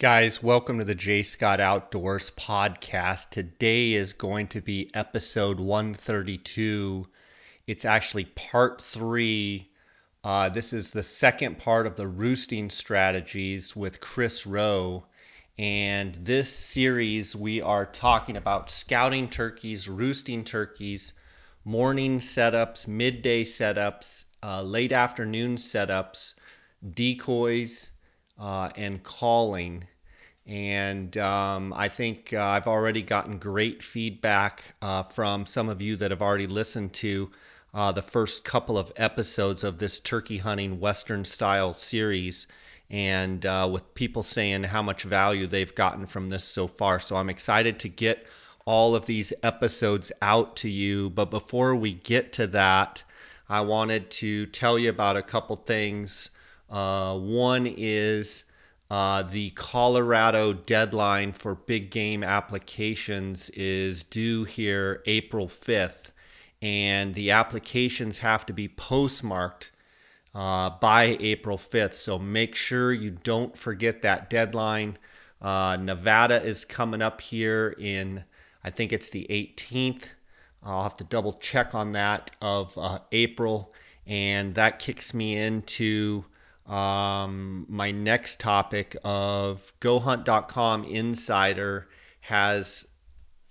Guys, welcome to the J. Scott Outdoors podcast. Today is going to be episode 132. It's actually part three. Uh, this is the second part of the roosting strategies with Chris Rowe. And this series, we are talking about scouting turkeys, roosting turkeys, morning setups, midday setups, uh, late afternoon setups, decoys, uh, and calling. And um, I think uh, I've already gotten great feedback uh, from some of you that have already listened to uh, the first couple of episodes of this turkey hunting Western style series. And uh, with people saying how much value they've gotten from this so far. So I'm excited to get all of these episodes out to you. But before we get to that, I wanted to tell you about a couple things. Uh, one is uh, the Colorado deadline for big game applications is due here April 5th, and the applications have to be postmarked uh, by April 5th. So make sure you don't forget that deadline. Uh, Nevada is coming up here in, I think it's the 18th. I'll have to double check on that of uh, April, and that kicks me into um, my next topic of GoHunt.com Insider has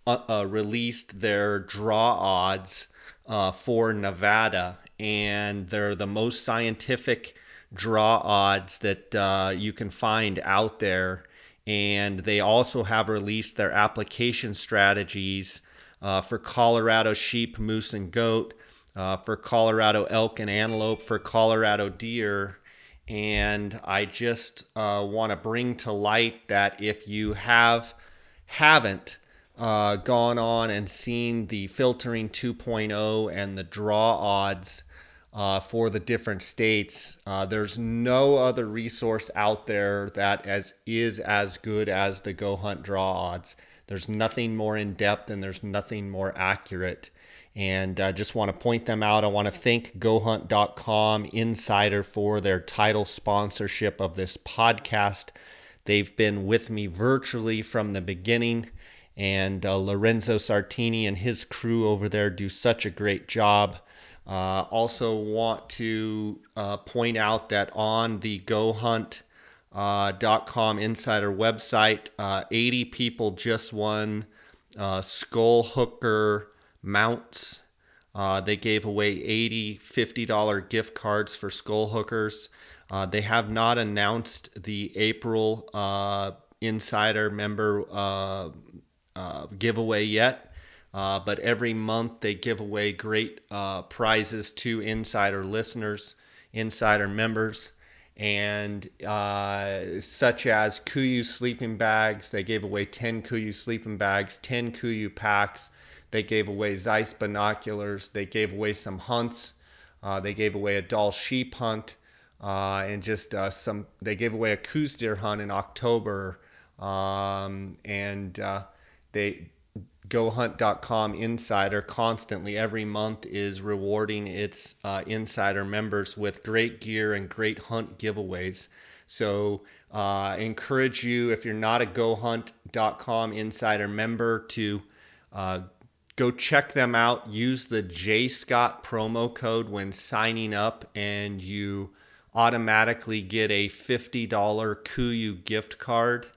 uh, uh, released their draw odds uh, for Nevada, and they're the most scientific draw odds that uh, you can find out there. And they also have released their application strategies uh, for Colorado sheep, moose, and goat, uh, for Colorado elk and antelope, for Colorado deer. And I just uh, want to bring to light that if you have haven't uh, gone on and seen the filtering 2.0 and the draw odds uh, for the different states, uh, there's no other resource out there that as is as good as the Go Hunt draw odds. There's nothing more in depth and there's nothing more accurate. And I uh, just want to point them out. I want to thank GoHunt.com Insider for their title sponsorship of this podcast. They've been with me virtually from the beginning. And uh, Lorenzo Sartini and his crew over there do such a great job. Uh, also, want to uh, point out that on the Go Hunt uh, insider website. Uh, 80 people just won uh, skull hooker mounts. Uh, they gave away 80 $50 gift cards for skull hookers. Uh, they have not announced the April uh, insider member giveaway yet. but every month they give away great prizes to insider listeners, insider members and uh, such as Kuiu sleeping bags. They gave away 10 Kuiu sleeping bags, 10 Kuiu packs. They gave away Zeiss binoculars. They gave away some hunts. Uh, they gave away a Dall sheep hunt. Uh, and just uh, some, they gave away a Coues deer hunt in October. Um, and uh, they, GoHunt.com insider constantly every month is rewarding its uh, insider members with great gear and great hunt giveaways. So uh, encourage you if you're not a GoHunt.com insider member to uh, go check them out. Use the J Scott promo code when signing up, and you automatically get a $50 Kuiu gift card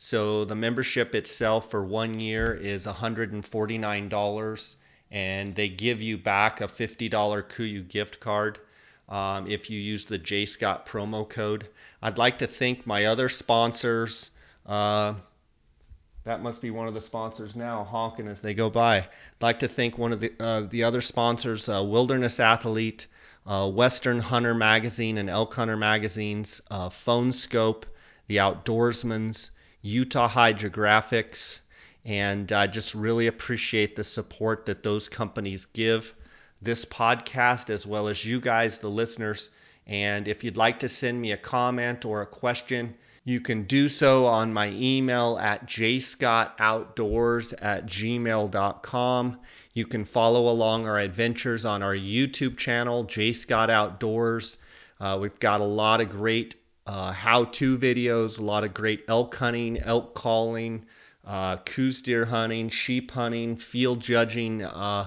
so the membership itself for one year is $149, and they give you back a $50 Kuiu gift card um, if you use the J Scott promo code. I'd like to thank my other sponsors. Uh, that must be one of the sponsors now, honking as they go by. I'd like to thank one of the uh, the other sponsors, uh, Wilderness Athlete, uh, Western Hunter Magazine, and Elk Hunter magazines, uh, Phone Skope, The Outdoorsmans, Utah Hydrographics, and I just really appreciate the support that those companies give this podcast as well as you guys, the listeners. And if you'd like to send me a comment or a question, you can do so on my email at jscottoutdoors at gmail.com. You can follow along our adventures on our YouTube channel, JScott Outdoors. Uh, we've got a lot of great uh, how-to videos, a lot of great elk hunting, elk calling, uh, Coues deer hunting, sheep hunting, field judging, uh,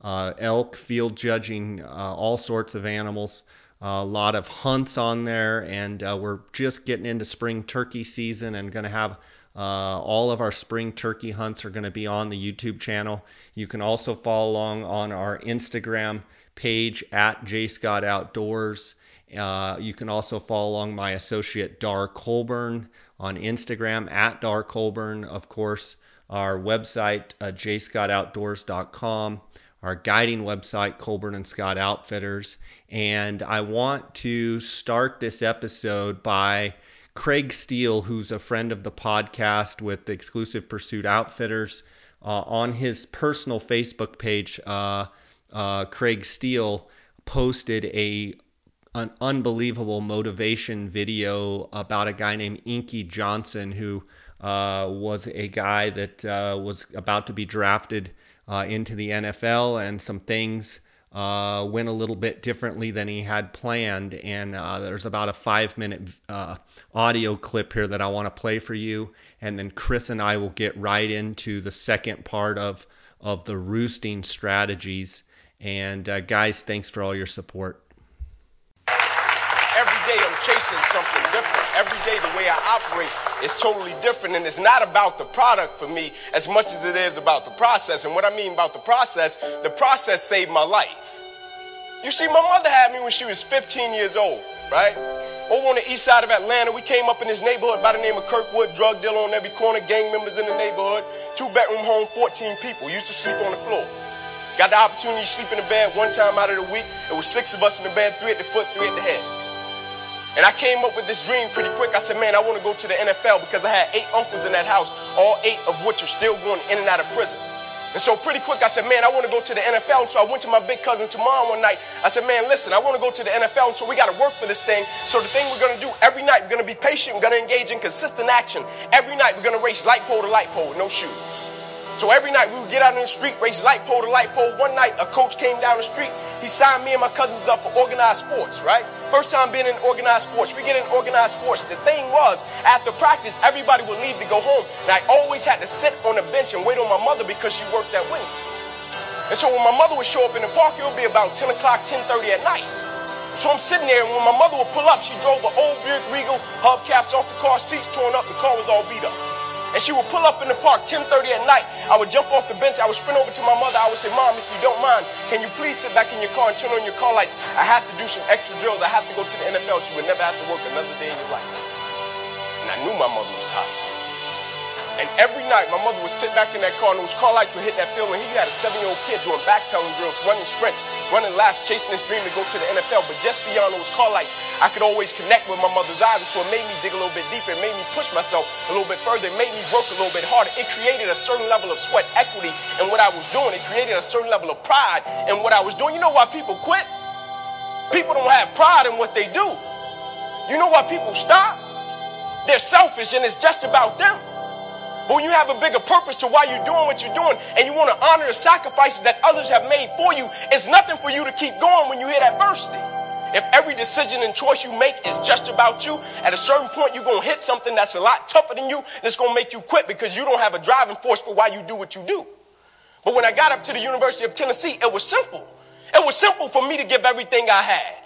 uh, elk, field judging, uh, all sorts of animals. A lot of hunts on there, and we're just getting into spring turkey season and going to have uh, all of our spring turkey hunts are going to be on the YouTube channel. You can also follow along on our Instagram page at J Scott Outdoors. Uh, you can also follow along my associate Dar Colburn on Instagram at Dar Colburn. Of course, our website, uh, jscottoutdoors.com, our guiding website, Colburn and Scott Outfitters. And I want to start this episode by Craig Steele, who's a friend of the podcast with the Exclusive Pursuit Outfitters, uh, on his personal Facebook page, uh, uh, Craig Steele posted a an unbelievable motivation video about a guy named Inky Johnson, who uh, was a guy that uh, was about to be drafted uh, into the NFL, and some things uh, went a little bit differently than he had planned. And uh, there's about a five minute uh, audio clip here that I want to play for you. And then Chris and I will get right into the second part of, of the roosting strategies. And uh, guys, thanks for all your support. Every day I'm chasing something different. Every day the way I operate is totally different. And it's not about the product for me as much as it is about the process. And what I mean about the process, the process saved my life. You see, my mother had me when she was 15 years old, right? Over on the east side of Atlanta, we came up in this neighborhood by the name of Kirkwood, drug dealer on every corner, gang members in the neighborhood, two bedroom home, 14 people, used to sleep on the floor. Got the opportunity to sleep in the bed one time out of the week. It was six of us in the bed, three at the foot, three at the head. And I came up with this dream pretty quick. I said, man, I want to go to the NFL because I had eight uncles in that house, all eight of which are still going in and out of prison. And so pretty quick, I said, man, I want to go to the NFL. So I went to my big cousin tomorrow one night. I said, man, listen, I want to go to the NFL. So we got to work for this thing. So the thing we're going to do every night, we're going to be patient. We're going to engage in consistent action. Every night, we're going to race light pole to light pole no shoes. So every night we would get out in the street, race light pole to light pole. One night a coach came down the street. He signed me and my cousins up for organized sports, right? First time being in organized sports. We get in organized sports. The thing was, after practice, everybody would leave to go home. And I always had to sit on the bench and wait on my mother because she worked at Wendy. And so when my mother would show up in the park, it would be about 10 o'clock, 10.30 at night. So I'm sitting there, and when my mother would pull up, she drove an old Buick Regal, hubcaps off the car, seats torn up, the car was all beat up. And she would pull up in the park 10:30 at night. I would jump off the bench. I would sprint over to my mother. I would say, "Mom, if you don't mind, can you please sit back in your car and turn on your car lights? I have to do some extra drills. I have to go to the NFL. She would never have to work another day in your life." And I knew my mother was tired. And every night, my mother would sit back in that car, and those car lights would hit that field. And he had a seven-year-old kid doing backpedaling drills, running sprints, running laps, chasing his dream to go to the NFL. But just beyond those car lights, I could always connect with my mother's eyes. And so it made me dig a little bit deeper. It made me push myself a little bit further. It made me work a little bit harder. It created a certain level of sweat equity in what I was doing. It created a certain level of pride in what I was doing. You know why people quit? People don't have pride in what they do. You know why people stop? They're selfish and it's just about them. But when you have a bigger purpose to why you're doing what you're doing and you want to honor the sacrifices that others have made for you, it's nothing for you to keep going when you hit adversity. If every decision and choice you make is just about you, at a certain point you're going to hit something that's a lot tougher than you and it's going to make you quit because you don't have a driving force for why you do what you do. But when I got up to the University of Tennessee, it was simple. It was simple for me to give everything I had.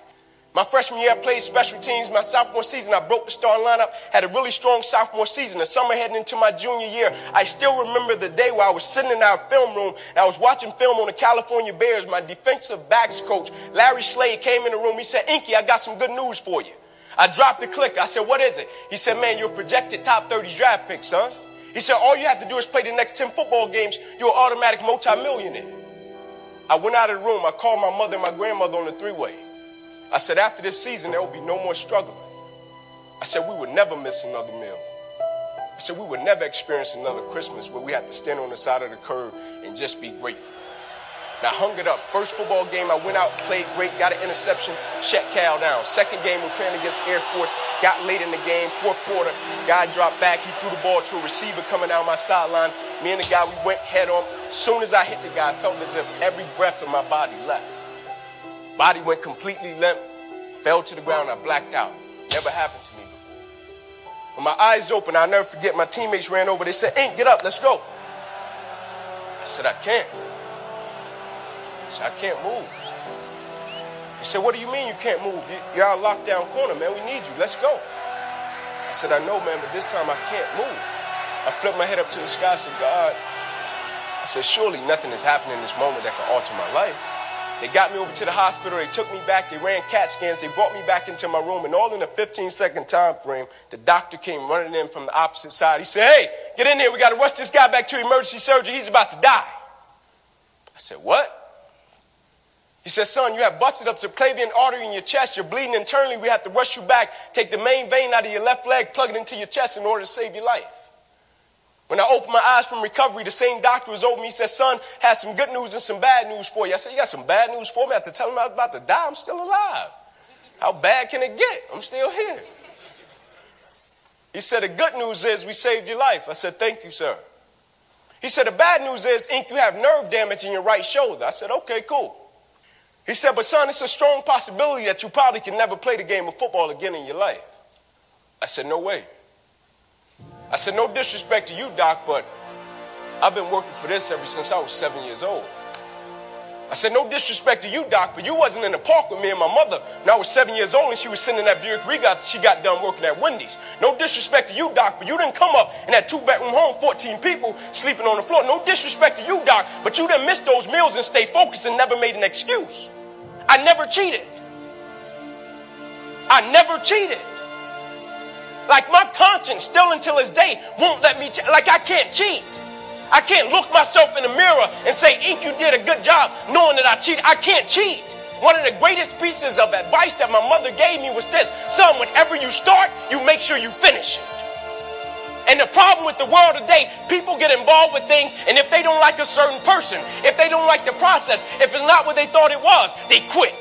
My freshman year, I played special teams. My sophomore season, I broke the starting lineup, had a really strong sophomore season. The summer heading into my junior year, I still remember the day where I was sitting in our film room and I was watching film on the California Bears. My defensive backs coach, Larry Slade, came in the room. He said, Inky, I got some good news for you. I dropped the click. I said, what is it? He said, man, you're projected top 30 draft pick, son. He said, all you have to do is play the next 10 football games. You're an automatic multimillionaire. I went out of the room. I called my mother and my grandmother on the three-way. I said, after this season, there will be no more struggling. I said, we would never miss another meal. I said, we would never experience another Christmas where we have to stand on the side of the curb and just be grateful. And I hung it up. First football game, I went out, played great, got an interception, shut Cal down. Second game, we're playing against Air Force, got late in the game, fourth quarter, guy dropped back, he threw the ball to a receiver coming down my sideline. Me and the guy, we went head on. Soon as I hit the guy, I felt as if every breath of my body left. Body went completely limp, fell to the ground. I blacked out. Never happened to me before. When my eyes opened, I'll never forget my teammates ran over. They said, Ink, get up, let's go. I said, I can't. I said, I can't move. He said, What do you mean you can't move? You're out lockdown corner, man. We need you. Let's go. I said, I know, man, but this time I can't move. I flipped my head up to the sky. I said, God, I said, surely nothing is happening in this moment that can alter my life. They got me over to the hospital. They took me back. They ran CAT scans. They brought me back into my room. And all in a 15 second time frame, the doctor came running in from the opposite side. He said, Hey, get in here. We got to rush this guy back to emergency surgery. He's about to die. I said, What? He said, Son, you have busted up the subclavian artery in your chest. You're bleeding internally. We have to rush you back. Take the main vein out of your left leg, plug it into your chest in order to save your life. When I opened my eyes from recovery, the same doctor was over me. He said, son, has some good news and some bad news for you. I said, you got some bad news for me? I have to tell him I was about to die. I'm still alive. How bad can it get? I'm still here. He said, the good news is we saved your life. I said, thank you, sir. He said, the bad news is, Ink, you have nerve damage in your right shoulder. I said, okay, cool. He said, but son, it's a strong possibility that you probably can never play the game of football again in your life. I said, no way. I said, no disrespect to you, Doc, but I've been working for this ever since I was seven years old. I said, no disrespect to you, Doc, but you wasn't in the park with me and my mother when I was seven years old and she was sitting in that Buick Regal she got done working at Wendy's. No disrespect to you, Doc, but you didn't come up in that two bedroom home, 14 people sleeping on the floor. No disrespect to you, Doc, but you didn't miss those meals and stay focused and never made an excuse. I never cheated. I never cheated. Like my conscience still until this day won't let me, like I can't cheat. I can't look myself in the mirror and say, Ink, you did a good job knowing that I cheated. I can't cheat. One of the greatest pieces of advice that my mother gave me was this. Son, whenever you start, you make sure you finish it. And the problem with the world today, people get involved with things, and if they don't like a certain person, if they don't like the process, if it's not what they thought it was, they quit.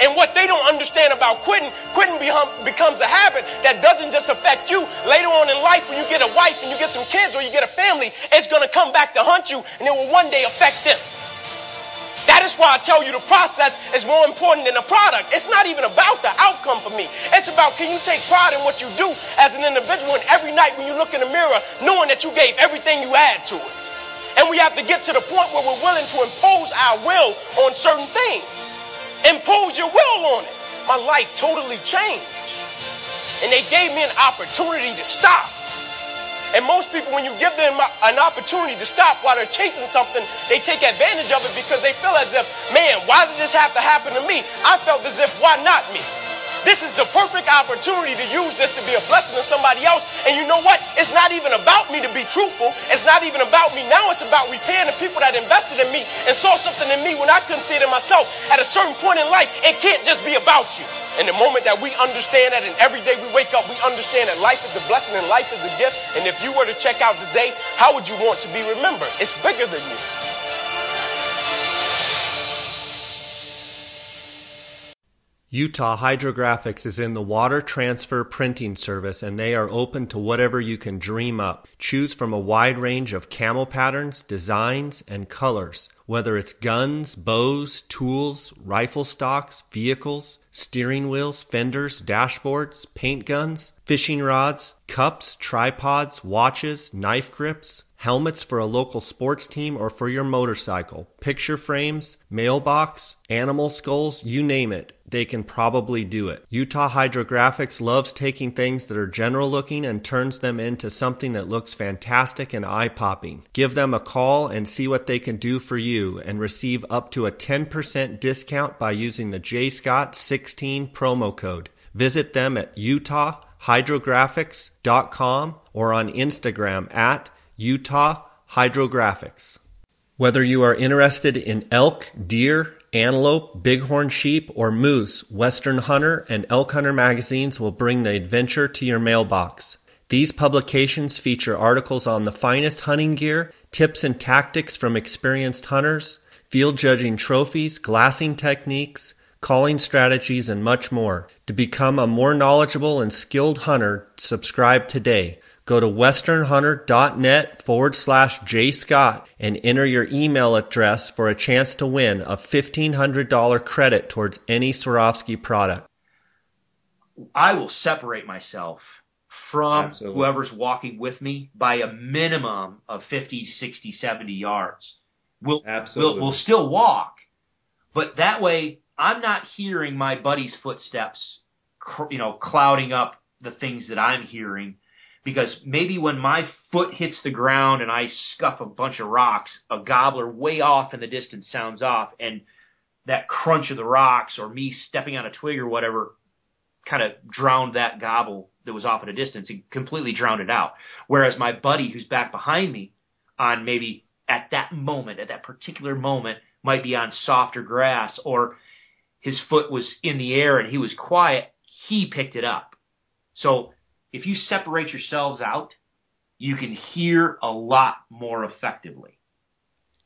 And what they don't understand about quitting, quitting becomes a habit that doesn't just affect you. Later on in life, when you get a wife and you get some kids or you get a family, it's going to come back to hunt you and it will one day affect them. That is why I tell you the process is more important than the product. It's not even about the outcome for me. It's about can you take pride in what you do as an individual and every night when you look in the mirror knowing that you gave everything you had to it. And we have to get to the point where we're willing to impose our will on certain things. Impose your will on it. My life totally changed. And they gave me an opportunity to stop. And most people, when you give them an opportunity to stop while they're chasing something, they take advantage of it because they feel as if, man, why did this have to happen to me? I felt as if, why not me? This is the perfect opportunity to use this to be a blessing to somebody else. And you know what? It's not even about me to be truthful. It's not even about me now. It's about repaying the people that invested in me and saw something in me when I couldn't see it in myself. At a certain point in life, it can't just be about you. And the moment that we understand that and every day we wake up, we understand that life is a blessing and life is a gift. And if you were to check out today, how would you want to be remembered? It's bigger than you. Utah Hydrographics is in the water transfer printing service and they are open to whatever you can dream up. Choose from a wide range of camo patterns, designs, and colors. Whether it's guns, bows, tools, rifle stocks, vehicles, steering wheels, fenders, dashboards, paint guns, fishing rods, cups, tripods, watches, knife grips, helmets for a local sports team or for your motorcycle, picture frames, mailbox, animal skulls, you name it, they can probably do it. Utah Hydrographics loves taking things that are general looking and turns them into something that looks fantastic and eye popping. Give them a call and see what they can do for you and receive up to a 10% discount by using the JScott16 promo code. Visit them at utahhydrographics.com or on Instagram at Utah Hydrographics. Whether you are interested in elk, deer, antelope, bighorn sheep, or moose, Western Hunter and Elk Hunter magazines will bring the adventure to your mailbox. These publications feature articles on the finest hunting gear, tips and tactics from experienced hunters, field judging trophies, glassing techniques, calling strategies, and much more. To become a more knowledgeable and skilled hunter, subscribe today. Go to westernhunter.net forward slash jscott and enter your email address for a chance to win a $1,500 credit towards any Swarovski product. I will separate myself from Absolutely. whoever's walking with me by a minimum of 50, 60, 70 yards. We'll, Absolutely. we'll, we'll still walk, but that way I'm not hearing my buddy's footsteps, cr- you know, clouding up the things that I'm hearing. Because maybe when my foot hits the ground and I scuff a bunch of rocks, a gobbler way off in the distance sounds off, and that crunch of the rocks or me stepping on a twig or whatever kind of drowned that gobble that was off at a distance and completely drowned it out. Whereas my buddy who's back behind me on maybe at that moment, at that particular moment, might be on softer grass or his foot was in the air and he was quiet, he picked it up. So if you separate yourselves out, you can hear a lot more effectively.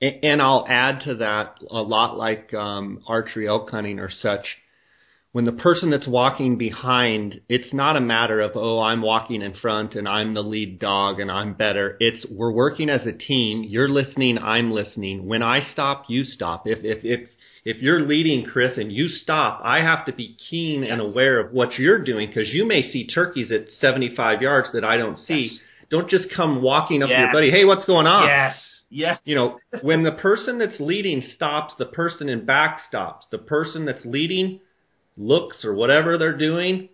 And I'll add to that a lot like um, archery elk hunting or such. When the person that's walking behind, it's not a matter of oh I'm walking in front and I'm the lead dog and I'm better. It's we're working as a team. You're listening, I'm listening. When I stop, you stop. If if if if you're leading Chris and you stop, I have to be keen and aware of what you're doing because you may see turkeys at 75 yards that I don't see. Yes. Don't just come walking up to your buddy. Hey, what's going on? Yes. Yes. you know, when the person that's leading stops, the person in back stops. The person that's leading looks or whatever they're doing,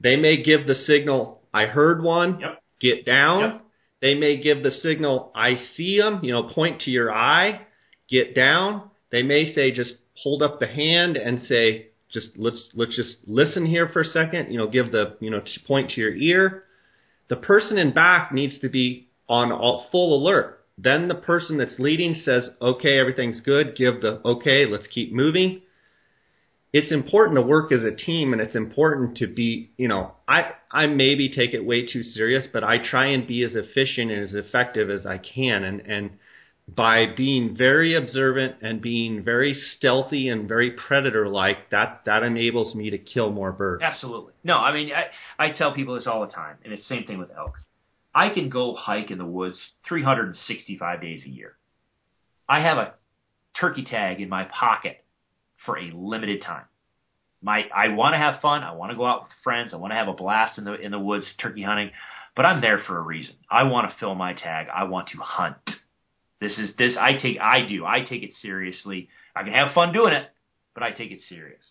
they may give the signal, I heard one, Yep. get down. Yep. They may give the signal, I see them, you know, point to your eye, get down. They may say, just hold up the hand and say, just let's let's just listen here for a second. You know, give the you know point to your ear. The person in back needs to be on all, full alert. Then the person that's leading says, "Okay, everything's good." Give the okay, let's keep moving. It's important to work as a team, and it's important to be, you know, I I maybe take it way too serious, but I try and be as efficient and as effective as I can, and and by being very observant and being very stealthy and very predator like, that that enables me to kill more birds. Absolutely. No, I mean, I, I tell people this all the time, and it's the same thing with elk. I can go hike in the woods 365 days a year. I have a turkey tag in my pocket for a limited time. My, I want to have fun. I want to go out with friends. I want to have a blast in the in the woods turkey hunting, but I'm there for a reason. I want to fill my tag. I want to hunt. This is this I take I do. I take it seriously. I can have fun doing it, but I take it serious.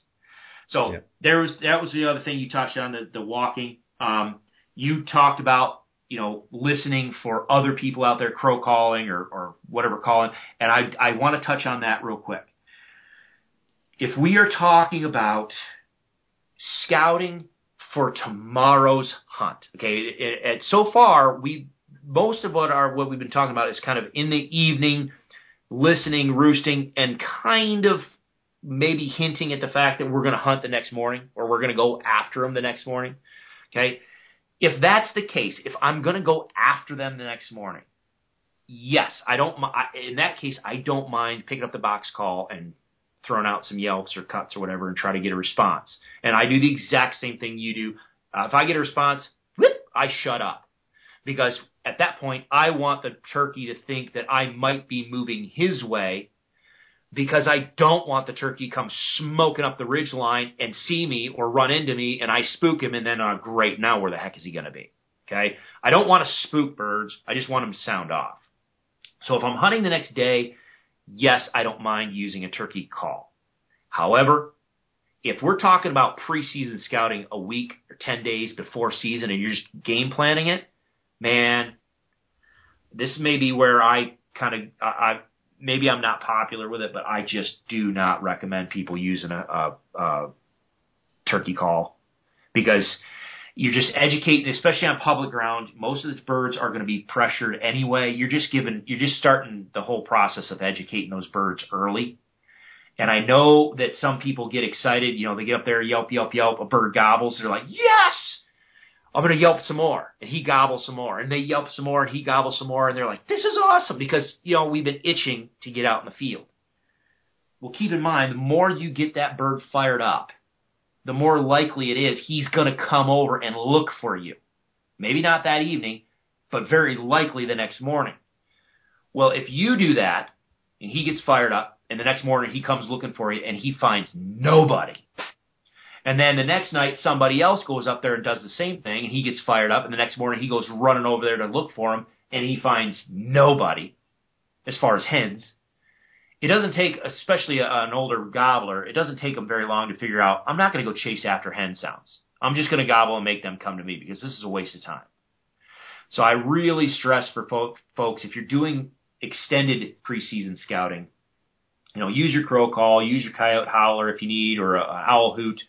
So Yeah. there was that was the other thing you touched on the the walking. Um, you talked about you know listening for other people out there crow calling or or whatever calling, and I I want to touch on that real quick. If we are talking about scouting for tomorrow's hunt, okay, it, so far we most of what our what we've been talking about is kind of in the evening, listening, roosting, and kind of maybe hinting at the fact that we're going to hunt the next morning or we're going to go after them the next morning. Okay, if that's the case, if I'm going to go after them the next morning, yes, I don't. In that case, I don't mind picking up the box call and throwing out some yelps or cuts or whatever and try to get a response. And I do the exact same thing you do. Uh, if I get a response, whoop, I shut up because at that point I want the turkey to think that I might be moving his way because I don't want the turkey come smoking up the ridge line and see me or run into me and I spook him and then uh, great now where the heck is he going to be? Okay, I don't want to spook birds. I just want them to sound off. So if I'm hunting the next day, yes, I don't mind using a turkey call. However, if we're talking about preseason scouting a week or 10 days before season and you're just game planning it, man, this may be where I kind of, I, I, maybe I'm not popular with it, but I just do not recommend people using a, a, a turkey call because you're just educating, especially on public ground. Most of the birds are going to be pressured anyway. You're just giving, you're just starting the whole process of educating those birds early. And I know that some people get excited. You know, they get up there, yelp, yelp, yelp. A bird gobbles. They're like, yes, I'm going to yelp some more. And he gobbles some more. And they yelp some more and he gobbles some more. And they're like, this is awesome because, you know, we've been itching to get out in the field. Well, keep in mind, the more you get that bird fired up, the more likely it is he's going to come over and look for you. Maybe not that evening, but very likely the next morning. Well, if you do that and he gets fired up and the next morning he comes looking for you and he finds nobody, And then the next night, somebody else goes up there and does the same thing, and he gets fired up. And the next morning, he goes running over there to look for him, and he finds nobody as far as hens. It doesn't take, especially an older gobbler, it doesn't take them very long to figure out, I'm not going to go chase after hen sounds. I'm just going to gobble and make them come to me because this is a waste of time. So I really stress for folks, if you're doing extended preseason scouting, you know, use your crow call, use your coyote howler if you need, or a, a owl hoot.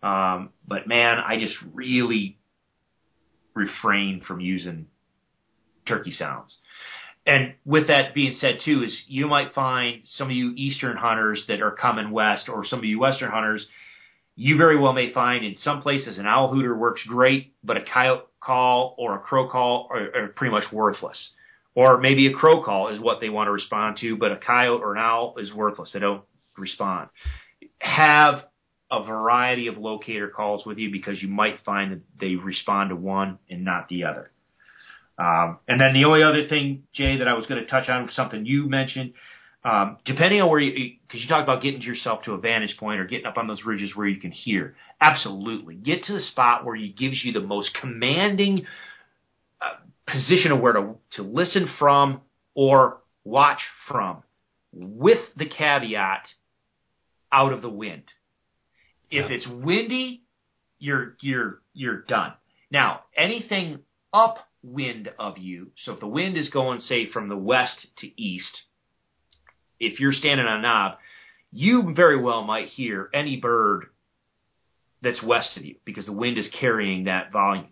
Um, but man, I just really refrain from using turkey sounds. And with that being said, too, is you might find some of you eastern hunters that are coming west, or some of you western hunters, you very well may find in some places an owl hooter works great, but a coyote call or a crow call are, are pretty much worthless. Or maybe a crow call is what they want to respond to, but a coyote or an owl is worthless. They don't respond. Have a variety of locator calls with you because you might find that they respond to one and not the other. Um, and then the only other thing, Jay, that I was going to touch on was something you mentioned. Um, depending on where you, because you talk about getting yourself to a vantage point or getting up on those ridges where you can hear. Absolutely, get to the spot where it gives you the most commanding uh, position of where to to listen from or watch from, with the caveat out of the wind. If yeah. it's windy, you're you're you're done. Now, anything upwind of you, so if the wind is going say from the west to east, if you're standing on a knob, you very well might hear any bird that's west of you because the wind is carrying that volume.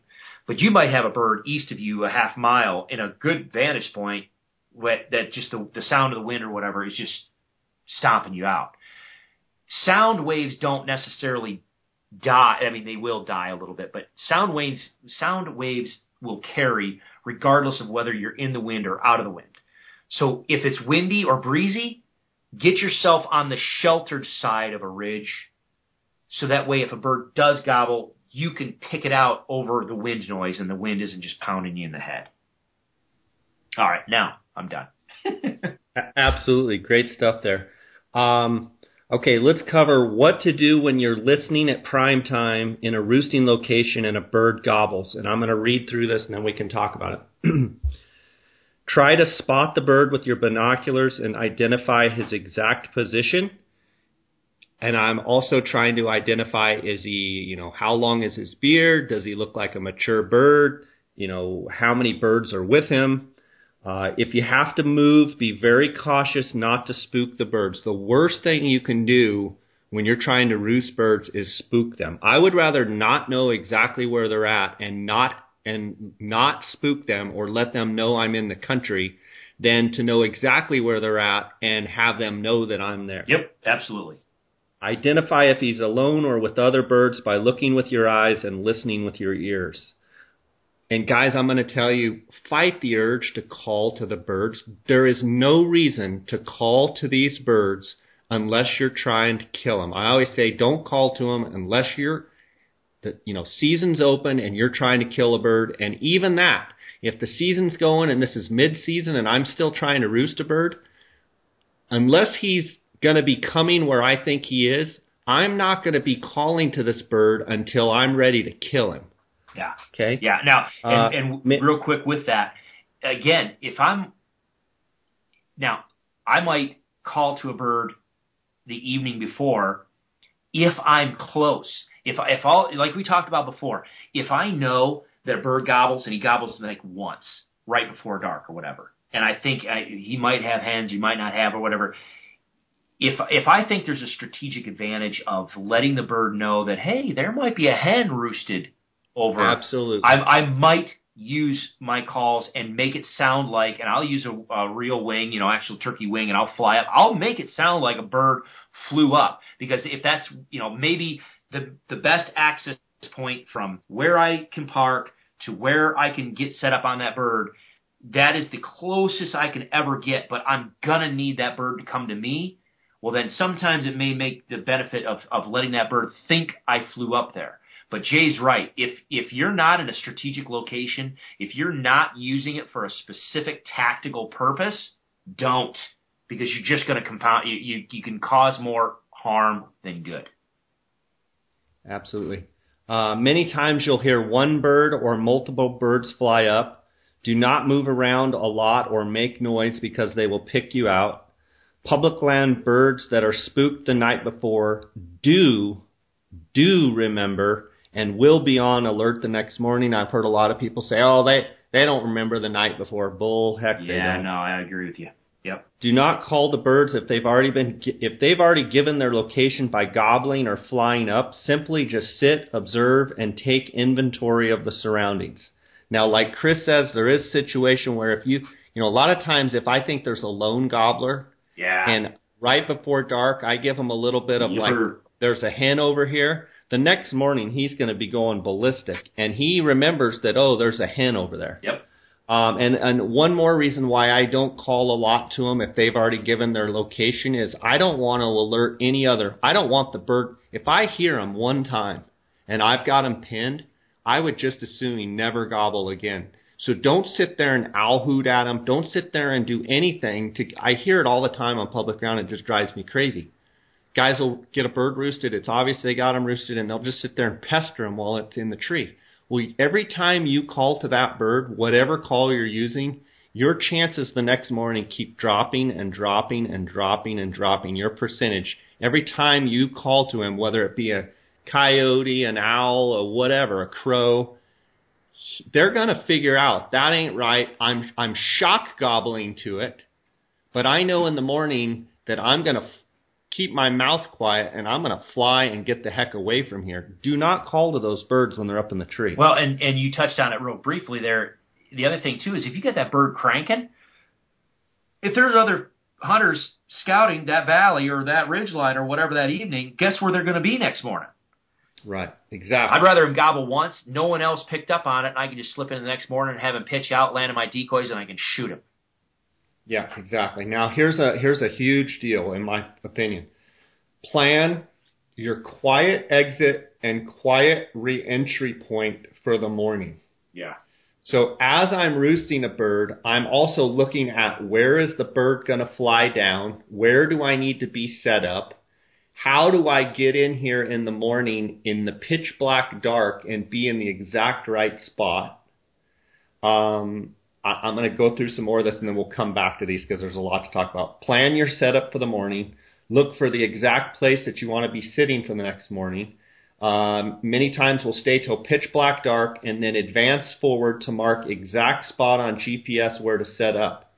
But you might have a bird east of you a half mile in a good vantage point that just the, the sound of the wind or whatever is just stomping you out sound waves don't necessarily die. I mean, they will die a little bit, but sound waves sound waves will carry regardless of whether you're in the wind or out of the wind. So if it's windy or breezy, get yourself on the sheltered side of a ridge so that way if a bird does gobble, you can pick it out over the wind noise and the wind isn't just pounding you in the head. All right, now I'm done. Absolutely. Great stuff there. Um, Okay, let's cover what to do when you're listening at prime time in a roosting location and a bird gobbles. And I'm going to read through this and then we can talk about it. Try to spot the bird with your binoculars and identify his exact position. And I'm also trying to identify is he, you know, how long is his beard? Does he look like a mature bird? You know, how many birds are with him? Uh, if you have to move, be very cautious not to spook the birds. The worst thing you can do when you're trying to roost birds is spook them. I would rather not know exactly where they're at and not and not spook them or let them know I'm in the country than to know exactly where they're at and have them know that I'm there. Yep, absolutely. Identify if he's alone or with other birds by looking with your eyes and listening with your ears. And guys, I'm going to tell you, fight the urge to call to the birds. There is no reason to call to these birds unless you're trying to kill them. I always say, don't call to them unless you're, the, you know, season's open and you're trying to kill a bird. And even that, if the season's going and this is mid-season and I'm still trying to roost a bird, unless he's going to be coming where I think he is, I'm not going to be calling to this bird until I'm ready to kill him. Yeah. Okay. Yeah. Now, and, uh, and real quick with that, again, if I'm now, I might call to a bird the evening before if I'm close. If if all like we talked about before, if I know that a bird gobbles and he gobbles like once right before dark or whatever, and I think I, he might have hens, he might not have or whatever. If if I think there's a strategic advantage of letting the bird know that hey, there might be a hen roosted over. Absolutely. I, I might use my calls and make it sound like, and I'll use a, a real wing, you know, actual turkey wing, and I'll fly up. I'll make it sound like a bird flew up because if that's, you know, maybe the the best access point from where I can park to where I can get set up on that bird, that is the closest I can ever get. But I'm gonna need that bird to come to me. Well, then sometimes it may make the benefit of of letting that bird think I flew up there. But Jay's right. If if you're not in a strategic location, if you're not using it for a specific tactical purpose, don't because you're just going to compound. You, you you can cause more harm than good. Absolutely. Uh, many times you'll hear one bird or multiple birds fly up. Do not move around a lot or make noise because they will pick you out. Public land birds that are spooked the night before do, do remember and will be on alert the next morning. I've heard a lot of people say, oh, they, they don't remember the night before. Bull heck, they Yeah, no, I agree with you. Yep. Do not call the birds if they've already been if they've already given their location by gobbling or flying up. Simply just sit, observe, and take inventory of the surroundings. Now, like Chris says, there is situation where if you you know a lot of times if I think there's a lone gobbler Yeah. and right before dark I give them a little bit of like there's a hen over here. The next morning he's going to be going ballistic, and he remembers that oh there's a hen over there. Yep. Um, and, and one more reason why I don't call a lot to them if they've already given their location is I don't want to alert any other. I don't want the bird. If I hear them one time and I've got him pinned, I would just assume he never gobble again. So don't sit there and owl hoot at him. Don't sit there and do anything. To I hear it all the time on public ground. It just drives me crazy. Guys will get a bird roosted. It's obvious they got him roosted, and they'll just sit there and pester him while it's in the tree. Well, every time you call to that bird, whatever call you're using, your chances the next morning keep dropping and dropping and dropping and dropping. Your percentage every time you call to him, whether it be a coyote, an owl, or whatever, a crow, they're gonna figure out that ain't right. I'm I'm shock gobbling to it, but I know in the morning that I'm gonna keep my mouth quiet and I'm gonna fly and get the heck away from here. Do not call to those birds when they're up in the tree. Well, and and you touched on it real briefly there. The other thing too is if you get that bird cranking, if there's other hunters scouting that valley or that ridge line or whatever that evening, guess where they're going to be next morning? right, exactly. I'd rather him gobble once, no one else picked up on it, and I can just slip in the next morning and have him pitch out, land my decoys, and I can shoot him. Yeah, exactly. Now here's a here's a huge deal in my opinion. Plan your quiet exit and quiet re-entry point for the morning. Yeah. So as I'm roosting a bird, I'm also looking at where is the bird going to fly down? Where do I need to be set up? How do I get in here in the morning in the pitch black dark and be in the exact right spot? Um, I, I'm going to go through some more of this and then we'll come back to these because there's a lot to talk about. Plan your setup for the morning. Look for the exact place that you want to be sitting for the next morning. Um, many times we'll stay till pitch black dark and then advance forward to mark exact spot on GPS where to set up.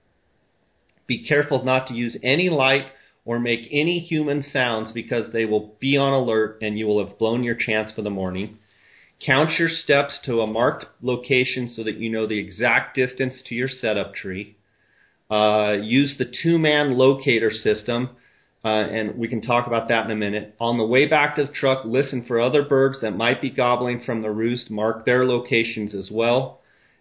Be careful not to use any light or make any human sounds because they will be on alert and you will have blown your chance for the morning. Count your steps to a marked location so that you know the exact distance to your setup tree. Uh, use the two-man locator system, uh, and we can talk about that in a minute. On the way back to the truck, listen for other birds that might be gobbling from the roost. Mark their locations as well.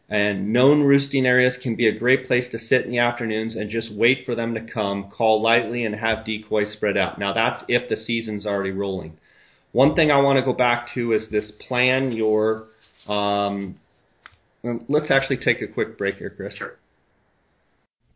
And known roosting areas can be a great place to sit in the afternoons and just wait for them to come. Call lightly and have decoys spread out. Now that's if the season's already rolling. One thing I want to go back to is this plan your. Um, let's actually take a quick break here, Chris. Sure.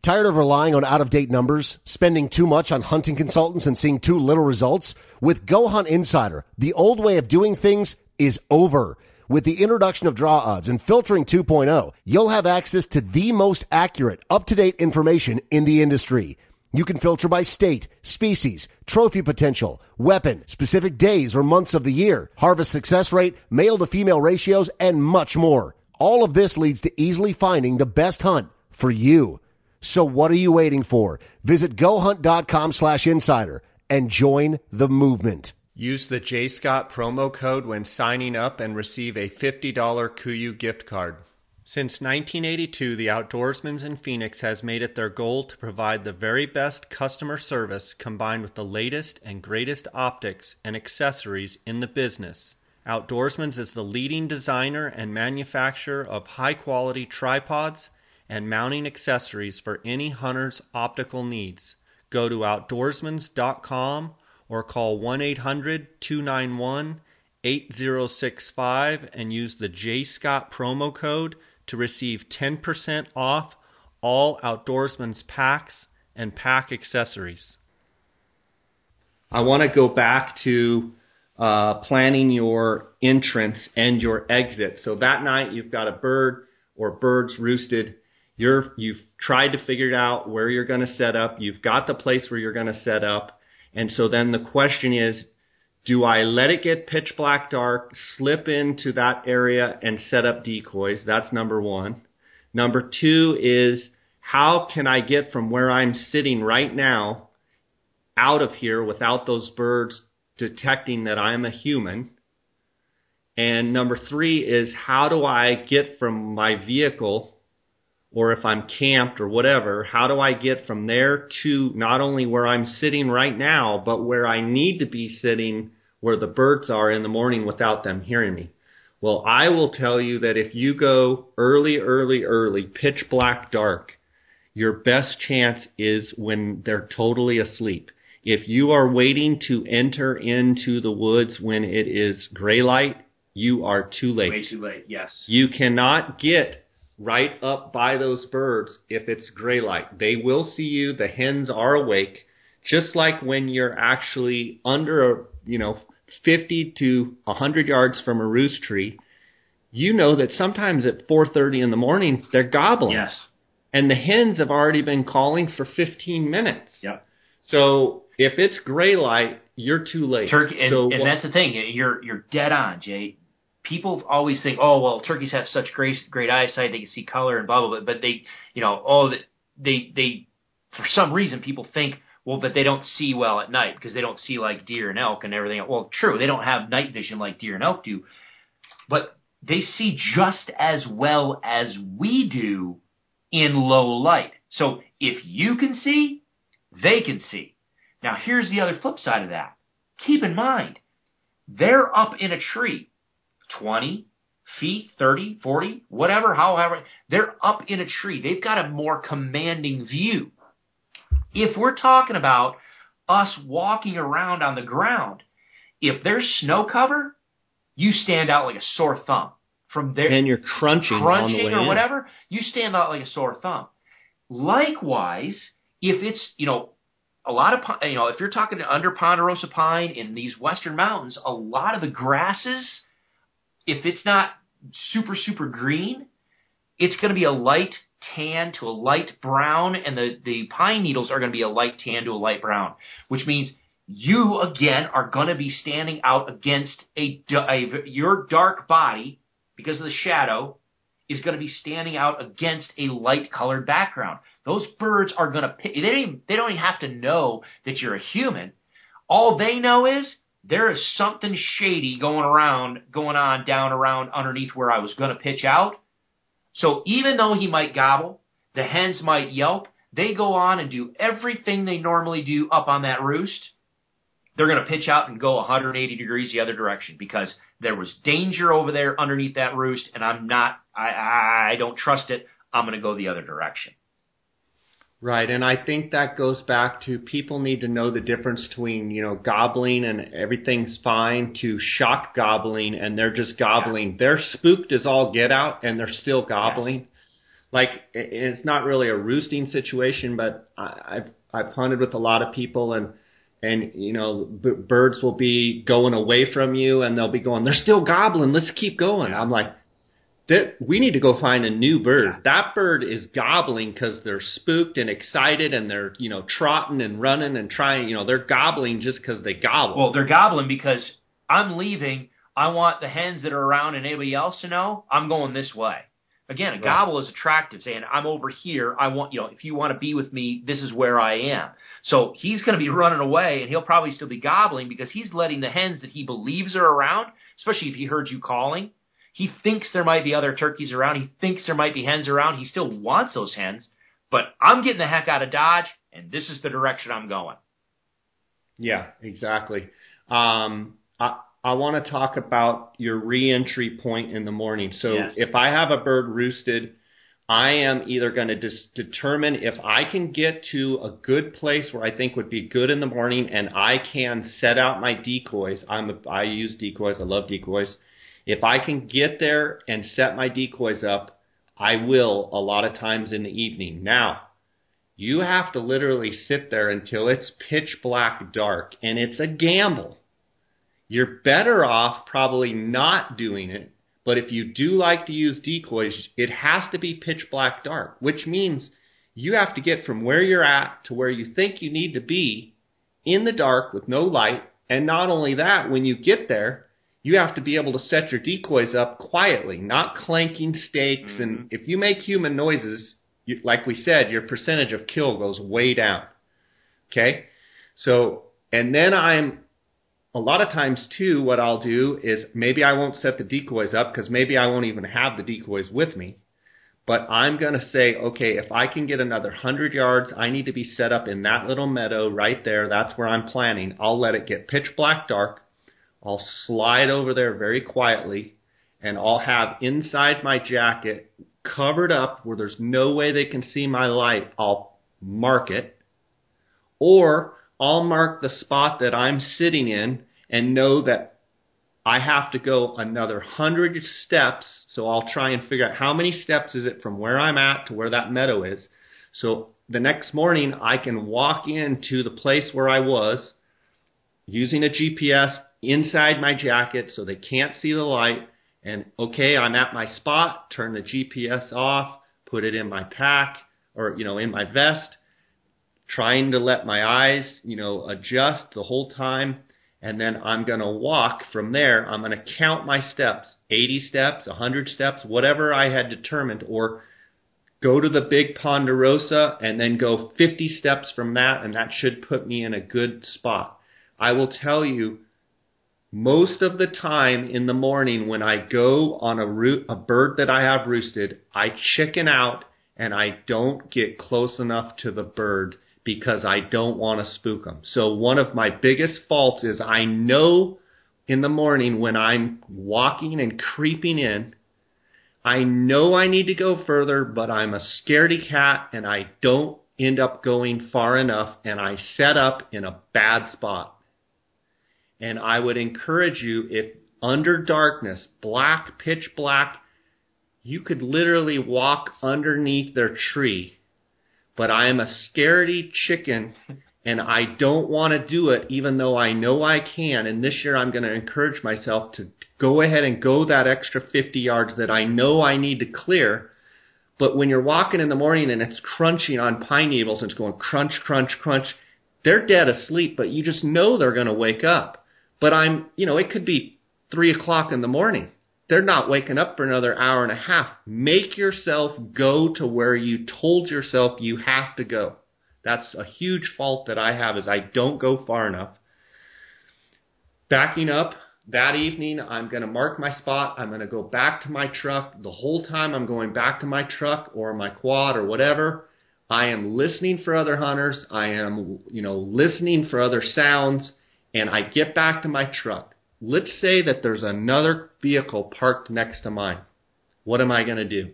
Tired of relying on out of date numbers, spending too much on hunting consultants, and seeing too little results? With Go Hunt Insider, the old way of doing things is over. With the introduction of draw odds and filtering 2.0, you'll have access to the most accurate, up to date information in the industry. You can filter by state, species, trophy potential, weapon, specific days or months of the year, harvest success rate, male to female ratios, and much more. All of this leads to easily finding the best hunt for you. So what are you waiting for? Visit gohunt.com slash insider and join the movement. Use the J Scott promo code when signing up and receive a $50 Kuiu gift card. Since 1982, the Outdoorsman's in Phoenix has made it their goal to provide the very best customer service combined with the latest and greatest optics and accessories in the business. Outdoorsman's is the leading designer and manufacturer of high quality tripods and mounting accessories for any hunter's optical needs. Go to outdoorsmans.com or call 1 800 291 8065 and use the J Scott promo code to receive 10% off all Outdoorsman's packs and pack accessories. I want to go back to uh, planning your entrance and your exit. So that night you've got a bird or birds roosted. You're, you've tried to figure out where you're going to set up. You've got the place where you're going to set up. And so then the question is, do I let it get pitch black dark, slip into that area and set up decoys? That's number one. Number two is how can I get from where I'm sitting right now out of here without those birds detecting that I'm a human? And number three is how do I get from my vehicle or if I'm camped or whatever, how do I get from there to not only where I'm sitting right now, but where I need to be sitting where the birds are in the morning without them hearing me? Well, I will tell you that if you go early, early, early, pitch black dark, your best chance is when they're totally asleep. If you are waiting to enter into the woods when it is gray light, you are too late. Way too late. Yes. You cannot get right up by those birds if it's gray light. They will see you. The hens are awake. Just like when you're actually under a, you know, 50 to 100 yards from a roost tree, you know that sometimes at 4:30 in the morning they're gobbling. Yes. And the hens have already been calling for 15 minutes. Yep. So if it's gray light, you're too late. Turkey, and, so, and that's the thing. You're you're dead on, Jay. People always think, oh well, turkeys have such great great eyesight; they can see color and blah blah blah. But they, you know, oh they they for some reason people think, well, but they don't see well at night because they don't see like deer and elk and everything. Well, true, they don't have night vision like deer and elk do, but they see just as well as we do in low light. So if you can see, they can see. Now here's the other flip side of that. Keep in mind, they're up in a tree 20 feet, 30, 40, whatever, however, they're up in a tree. They've got a more commanding view. If we're talking about us walking around on the ground, if there's snow cover, you stand out like a sore thumb. From there, and you're crunching, crunching or in. whatever, you stand out like a sore thumb. Likewise, if it's you know a lot of you know if you're talking under ponderosa pine in these western mountains, a lot of the grasses, if it's not super super green, it's going to be a light tan to a light brown, and the the pine needles are going to be a light tan to a light brown, which means you again are going to be standing out against a, a your dark body because of the shadow is going to be standing out against a light colored background. Those birds are going to they don't even, they don't even have to know that you're a human. All they know is there is something shady going around going on down around underneath where I was going to pitch out. So even though he might gobble, the hens might yelp, they go on and do everything they normally do up on that roost. They're going to pitch out and go 180 degrees the other direction because there was danger over there underneath that roost, and I'm not, I, I don't trust it. I'm going to go the other direction. Right, and I think that goes back to people need to know the difference between you know gobbling and everything's fine to shock gobbling and they're just gobbling. Yeah. They're spooked as all get out and they're still gobbling. Yes. Like it's not really a roosting situation, but I've I've hunted with a lot of people and and you know b- birds will be going away from you and they'll be going they're still gobbling let's keep going i'm like that we need to go find a new bird Yeah. that bird is gobbling because they're spooked and excited and they're you know trotting and running and trying you know they're gobbling just because they gobble Well, they're gobbling because I'm leaving. I want the hens that are around and anybody else to know I'm going this way. Again, a gobble is attractive, saying I'm over here. I want you know if you want to be with me, this is where I am. So he's going to be running away, and he'll probably still be gobbling because he's letting the hens that he believes are around, especially if he heard you calling. He thinks there might be other turkeys around. He thinks there might be hens around. He still wants those hens, but I'm getting the heck out of Dodge, and this is the direction I'm going. Yeah, exactly. Um, I, I want to talk about your reentry point in the morning. So Yes. if I have a bird roosted, I am either going to dis- determine if I can get to a good place where I think would be good in the morning, and I can set out my decoys. I'm a, I use decoys. I love decoys. If I can get there and set my decoys up, I will a lot of times in the evening. Now, you have to literally sit there until it's pitch black dark, and it's a gamble you're better off probably not doing it. But if you do like to use decoys, it has to be pitch black dark, which means you have to get from where you're at to where you think you need to be in the dark with no light. And not only that, when you get there, you have to be able to set your decoys up quietly, not clanking stakes. Mm-hmm. And if you make human noises, you, like we said, your percentage of kill goes way down. Okay? So, and then I'm, a lot of times too, what I'll do is maybe I won't set the decoys up because maybe I won't even have the decoys with me. But I'm going to say, okay, if I can get another 100 yards, I need to be set up in that little meadow right there. That's where I'm planning. I'll let it get pitch black dark. I'll slide over there very quietly and I'll have inside my jacket covered up where there's no way they can see my light. I'll mark it or I'll mark the spot that I'm sitting in and know that I have to go another hundred steps. So I'll try and figure out how many steps is it from where I'm at to where that meadow is. So the next morning I can walk into the place where I was using a GPS inside my jacket so they can't see the light. And okay, I'm at my spot, turn the GPS off, put it in my pack or, you know, in my vest, trying to let my eyes, you know, adjust the whole time and then I'm going to walk from there. I'm going to count my steps 80 steps, 100 steps, whatever I had determined, or go to the big ponderosa and then go 50 steps from that, and that should put me in a good spot. I will tell you, most of the time in the morning when I go on a root, a bird that I have roosted, I chicken out and I don't get close enough to the bird because I don't want to spook them. So one of my biggest faults is I know in the morning when I'm walking and creeping in, I know I need to go further, but I'm a scaredy cat and I don't end up going far enough and I set up in a bad spot. And I would encourage you if under darkness, black, pitch black, you could literally walk underneath their tree but I am a scaredy chicken and I don't want to do it even though I know I can. And this year I'm going to encourage myself to go ahead and go that extra 50 yards that I know I need to clear. But when you're walking in the morning and it's crunching on pine needles and it's going crunch, crunch, crunch, they're dead asleep, but you just know they're going to wake up. But I'm, you know, it could be three o'clock in the morning they're not waking up for another hour and a half. Make yourself go to where you told yourself you have to go. That's a huge fault that I have is I don't go far enough. Backing up, that evening I'm going to mark my spot. I'm going to go back to my truck. The whole time I'm going back to my truck or my quad or whatever, I am listening for other hunters. I am, you know, listening for other sounds and I get back to my truck. Let's say that there's another vehicle parked next to mine. What am I going to do?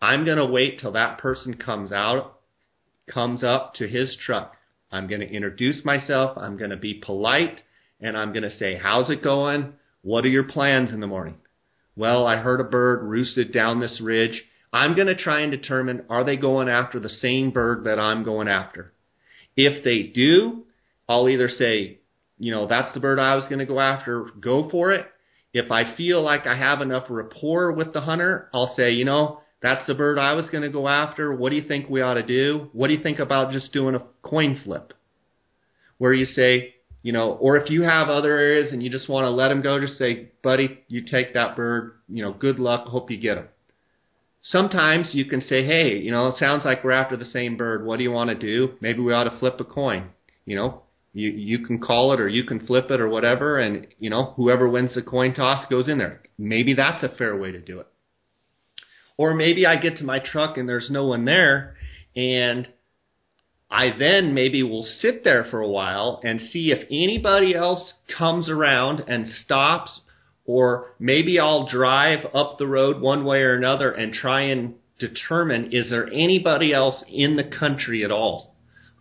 I'm going to wait till that person comes out, comes up to his truck. I'm going to introduce myself. I'm going to be polite and I'm going to say, how's it going? What are your plans in the morning? Well, I heard a bird roosted down this ridge. I'm going to try and determine are they going after the same bird that I'm going after? If they do, I'll either say, you know, that's the bird I was going to go after, go for it. If I feel like I have enough rapport with the hunter, I'll say, you know, that's the bird I was going to go after. What do you think we ought to do? What do you think about just doing a coin flip? Where you say, you know, or if you have other areas and you just want to let them go, just say, buddy, you take that bird, you know, good luck, hope you get him. Sometimes you can say, hey, you know, it sounds like we're after the same bird. What do you want to do? Maybe we ought to flip a coin. You know, you you can call it or you can flip it or whatever, and you know whoever wins the coin toss goes in there. Maybe that's a fair way to do it. Or maybe I get to my truck and there's no one there, and I then maybe will sit there for a while and see if anybody else comes around and stops, or maybe I'll drive up the road one way or another and try and determine is there anybody else in the country at all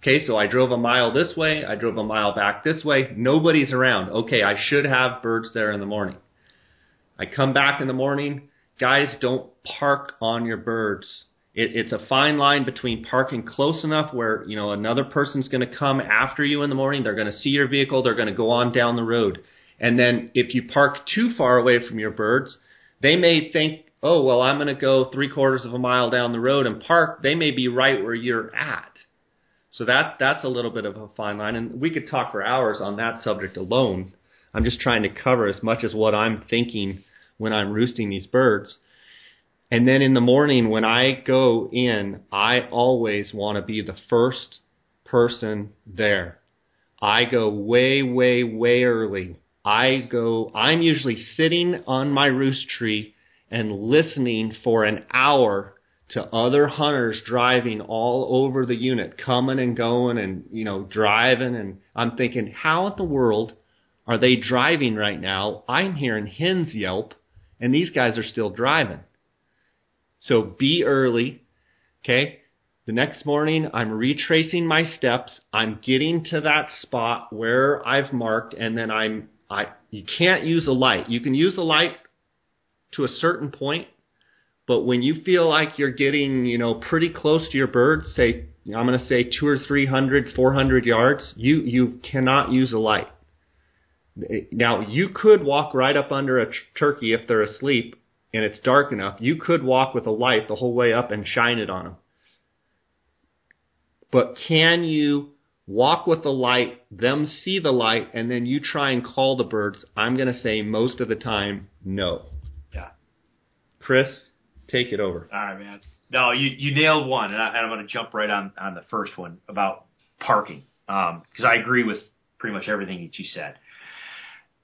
Okay, so I drove a mile this way, I drove a mile back this way, nobody's around. Okay, I should have birds there in the morning. I come back in the morning, guys, don't park on your birds. It, it's a fine line between parking close enough where you know another person's going to come after you in the morning. They're going to see your vehicle. They're going to go on down the road, And then if you park too far away from your birds, they may think, oh, well, I'm going to go three quarters of a mile down the road and park. They may be right where you're at. So that that's a little bit of a fine line, and we could talk for hours on that subject alone. I'm just trying to cover as much as what I'm thinking when I'm roosting these birds. And then in the morning when I go in, I always want to be the first person there. I go way, way, way early. I go, I'm usually sitting on my roost tree and listening for an hour to other hunters driving all over the unit, coming and going and, you know, driving. And I'm thinking, how in the world are they driving right now? I'm hearing hens yelp and these guys are still driving. So be early. Okay. The next morning, I'm retracing my steps. I'm getting to that spot where I've marked, and then I'm I. You can't use a light. You can use a light to a certain point, but when you feel like you're getting, you know, pretty close to your bird, say I'm going to say two or three hundred, four hundred yards, you you cannot use a light. Now you could walk right up under a turkey if they're asleep and it's dark enough. You could walk with a light the whole way up and shine it on them. But can you walk with the light, them see the light, and then you try and call the birds? I'm going to say most of the time, no. Yeah. Chris, take it over. All right, man. No, you, you nailed one, and, I, am going to jump right on, on the first one about parking, because um, I agree with pretty much everything that you said.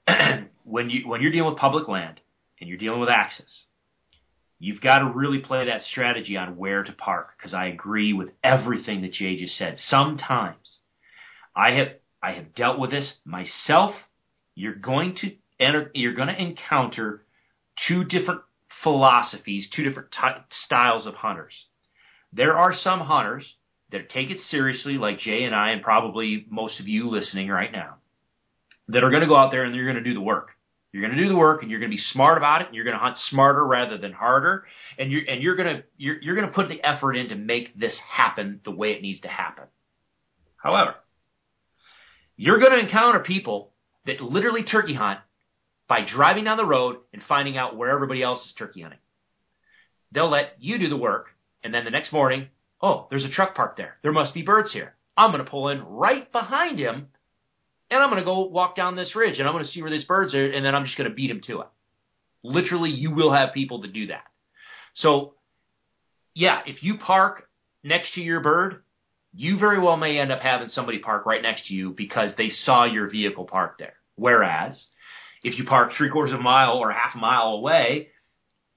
when you when you're dealing with public land and you're dealing with access, You've got to really play that strategy on where to park because I agree with everything that Jay just said. Sometimes I have I have dealt with this myself. You're going to enter, you're going to encounter two different philosophies, two different styles of hunters. There are some hunters that take it seriously, like Jay and I, and probably most of you listening right now, that are going to go out there and you're going to do the work. You're going to do the work, and you're going to be smart about it, and you're going to hunt smarter rather than harder, and you're and you're going to you're, you're going to put the effort in to make this happen the way it needs to happen. However, you're going to encounter people that literally turkey hunt by driving down the road and finding out where everybody else is turkey hunting. They'll let you do the work, and then the next morning, oh, there's a truck parked there. There must be birds here. I'm going to pull in right behind him and I'm going to go walk down this ridge and I'm going to see where these birds are, and then I'm just going to beat them to it. Literally, you will have people to do that. So, yeah, if you park next to your bird, you very well may end up having somebody park right next to you because they saw your vehicle parked there. Whereas, if you park three quarters of a mile or half a mile away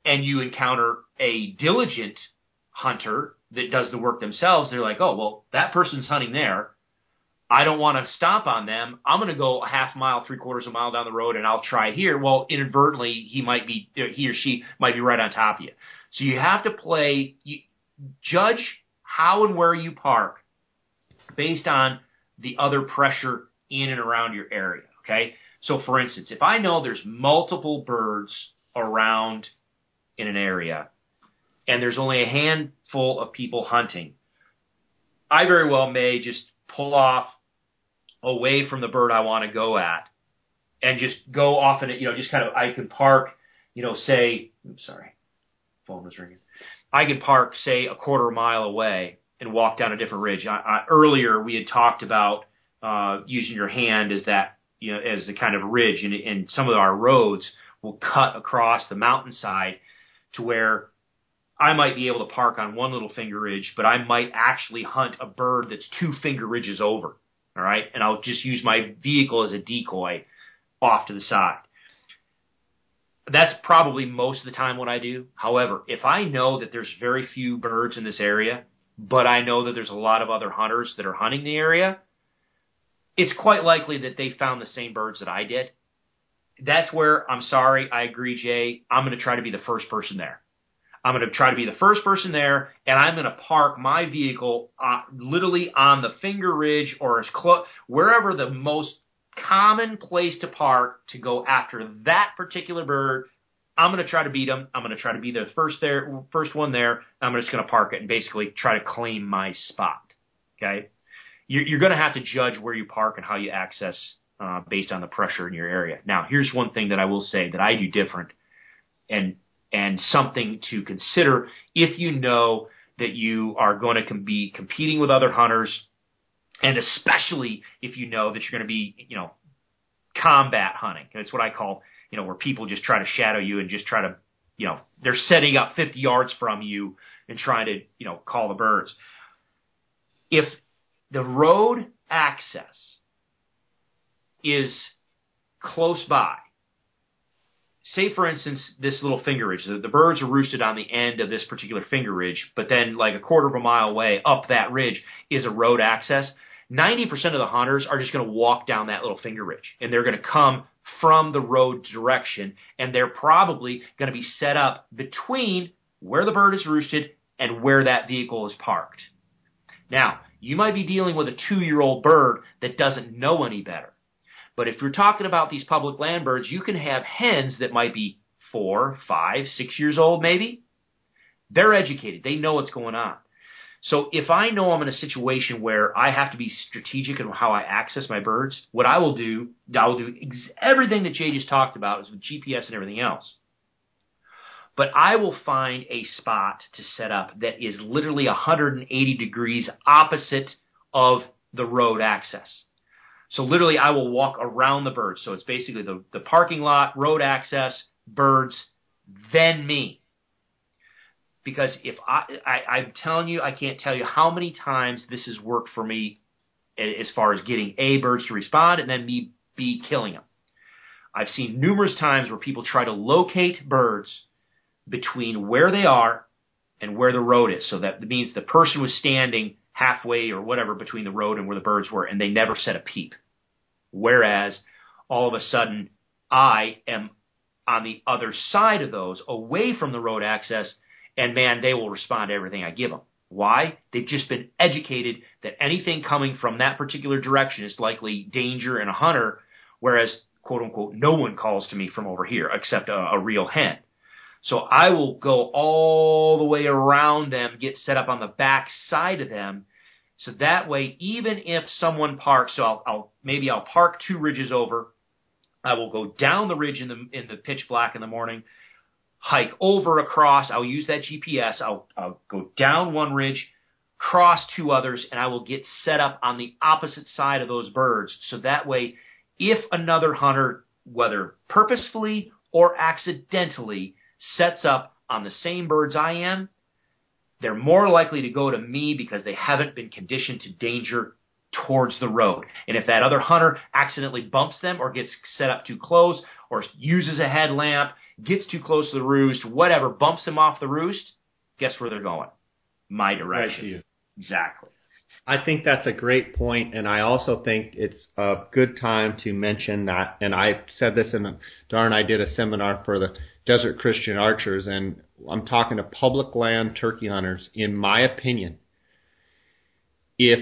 and you encounter a diligent hunter that does the work themselves, they're like, oh, well, that person's hunting there. I don't want to stop on them. I'm going to go a half mile, three quarters of a mile down the road, and I'll try here. Well, inadvertently, he might be, he or she might be right on top of you. So you have to play, you, judge how and where you park based on the other pressure in and around your area. Okay. So for instance, if I know there's multiple birds around in an area and there's only a handful of people hunting, I very well may just pull off away from the bird I want to go at and just go off in it, you know, just kind of, I can park, you know, say, I'm sorry, phone was ringing. I could park, say, a quarter mile away and walk down a different ridge. I, I, earlier, we had talked about uh, using your hand as that, you know, as the kind of ridge, and, and some of our roads will cut across the mountainside to where I might be able to park on one little finger ridge, but I might actually hunt a bird that's two finger ridges over. All right. And I'll just use my vehicle as a decoy off to the side. That's probably most of the time what I do. However, if I know that there's very few birds in this area, but I know that there's a lot of other hunters that are hunting the area, it's quite likely that they found the same birds that I did. That's where I'm sorry, I agree, Jay. I'm going to try to be the first person there. I'm going to try to be the first person there, and I'm going to park my vehicle uh, literally on the finger ridge or as close wherever the most common place to park to go after that particular bird. I'm going to try to beat them. I'm going to try to be the first there, first one there. I'm just going to park it and basically try to claim my spot. Okay, you're, you're going to have to judge where you park and how you access uh, based on the pressure in your area. Now, here's one thing that I will say that I do different, and and something to consider if you know that you are going to be competing with other hunters, and especially if you know that you're going to be, you know, combat hunting. That's what I call, you know, where people just try to shadow you and just try to, you know, they're setting up 50 yards from you and trying to, you know, call the birds. If the road access is close by, say for instance this little finger ridge, the, the birds are roosted on the end of this particular finger ridge, but then like a quarter of a mile away up that ridge is a road access. 90% of the hunters are just going to walk down that little finger ridge and they're going to come from the road direction and they're probably going to be set up between where the bird is roosted and where that vehicle is parked. Now, you might be dealing with a two year old bird that doesn't know any better. But if you're talking about these public land birds, you can have hens that might be four, five, six years old maybe. They're educated. They know what's going on. So if I know I'm in a situation where I have to be strategic in how I access my birds, what I will do, I will do ex- everything that Jay just talked about is with GPS and everything else. But I will find a spot to set up that is literally 180 degrees opposite of the road access. So literally I will walk around the birds. So it's basically the, the parking lot, road access, birds, then me because if I, I I'm telling you, I can't tell you how many times this has worked for me as far as getting A birds to respond and then me B killing them. I've seen numerous times where people try to locate birds between where they are and where the road is. So that means the person was standing halfway or whatever between the road and where the birds were, and they never said a peep. Whereas all of a sudden I am on the other side of those, away from the road access, and man, they will respond to everything I give them. Why? They've just been educated that anything coming from that particular direction is likely danger and a hunter, whereas, quote unquote, no one calls to me from over here except a, a real hen. So I will go all the way around them, get set up on the back side of them. So that way, even if someone parks, so I'll, I'll maybe I'll park two ridges over. I will go down the ridge in the in the pitch black in the morning hike over across. I'll use that GPS. I'll, I'll go down one ridge, cross two others, and I will get set up on the opposite side of those birds. So that way, if another hunter, whether purposefully or accidentally, sets up on the same birds I am, they're more likely to go to me because they haven't been conditioned to danger towards the road. And if that other hunter accidentally bumps them or gets set up too close or uses a headlamp gets too close to the roost, whatever, bumps them off the roost, guess where they're going? My direction. Right. Exactly. I think that's a great point, and I also think it's a good time to mention that. And I said this in darn, I did a seminar for the Desert Christian Archers, and I'm talking to public land turkey hunters. In my opinion, if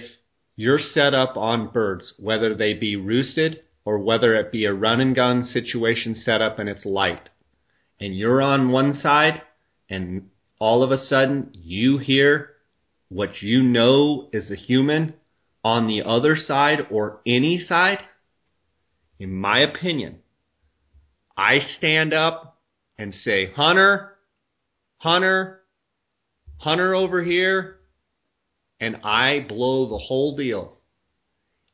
you're set up on birds, whether they be roosted or whether it be a run and gun situation set up and it's light, and you're on one side and all of a sudden you hear what you know is a human on the other side or any side, in my opinion, I stand up and say, Hunter, Hunter, Hunter over here, and I blow the whole deal.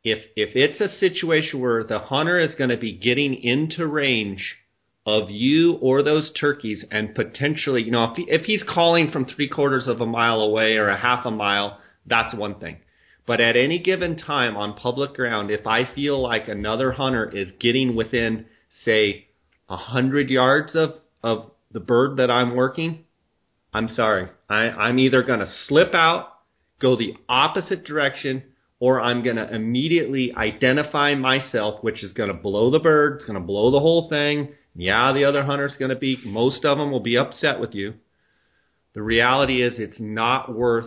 If if it's a situation where the hunter is going to be getting into range of you or those turkeys and potentially, you know, if, he, if he's calling from three quarters of a mile away or a half a mile, that's one thing. But at any given time on public ground, if I feel like another hunter is getting within, say, a hundred yards of, of the bird that I'm working, I'm sorry. I, I'm either going to slip out, go the opposite direction, or I'm going to immediately identify myself, which is going to blow the bird, it's going to blow the whole thing, yeah, the other hunter's going to be, most of them will be upset with you. The reality is it's not worth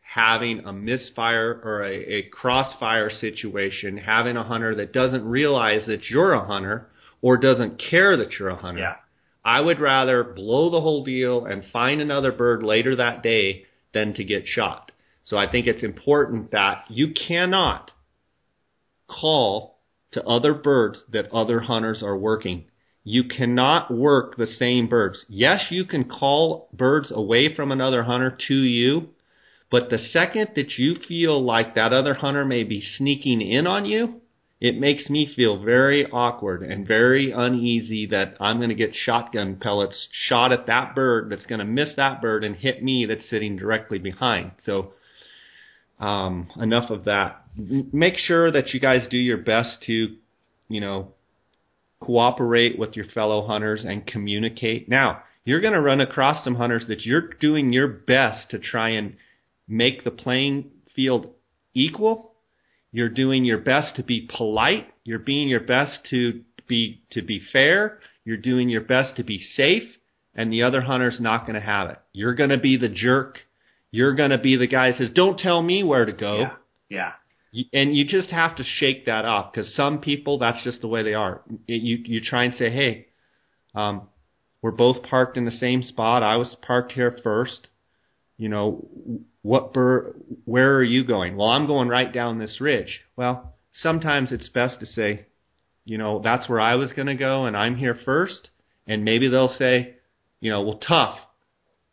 having a misfire or a, a crossfire situation, having a hunter that doesn't realize that you're a hunter or doesn't care that you're a hunter. Yeah. I would rather blow the whole deal and find another bird later that day than to get shot. So I think it's important that you cannot call to other birds that other hunters are working. You cannot work the same birds. Yes, you can call birds away from another hunter to you, but the second that you feel like that other hunter may be sneaking in on you, it makes me feel very awkward and very uneasy that I'm going to get shotgun pellets shot at that bird that's going to miss that bird and hit me that's sitting directly behind. So, um, enough of that. Make sure that you guys do your best to, you know, cooperate with your fellow hunters and communicate. Now, you're going to run across some hunters that you're doing your best to try and make the playing field equal. You're doing your best to be polite. You're being your best to be to be fair. You're doing your best to be safe, and the other hunter's not going to have it. You're going to be the jerk. You're going to be the guy that says, "Don't tell me where to go." Yeah. Yeah and you just have to shake that off because some people that's just the way they are. You you try and say, hey, um, we're both parked in the same spot. I was parked here first. You know, what bur- where are you going? Well, I'm going right down this ridge. Well, sometimes it's best to say, you know, that's where I was going to go, and I'm here first. And maybe they'll say, you know, well, tough.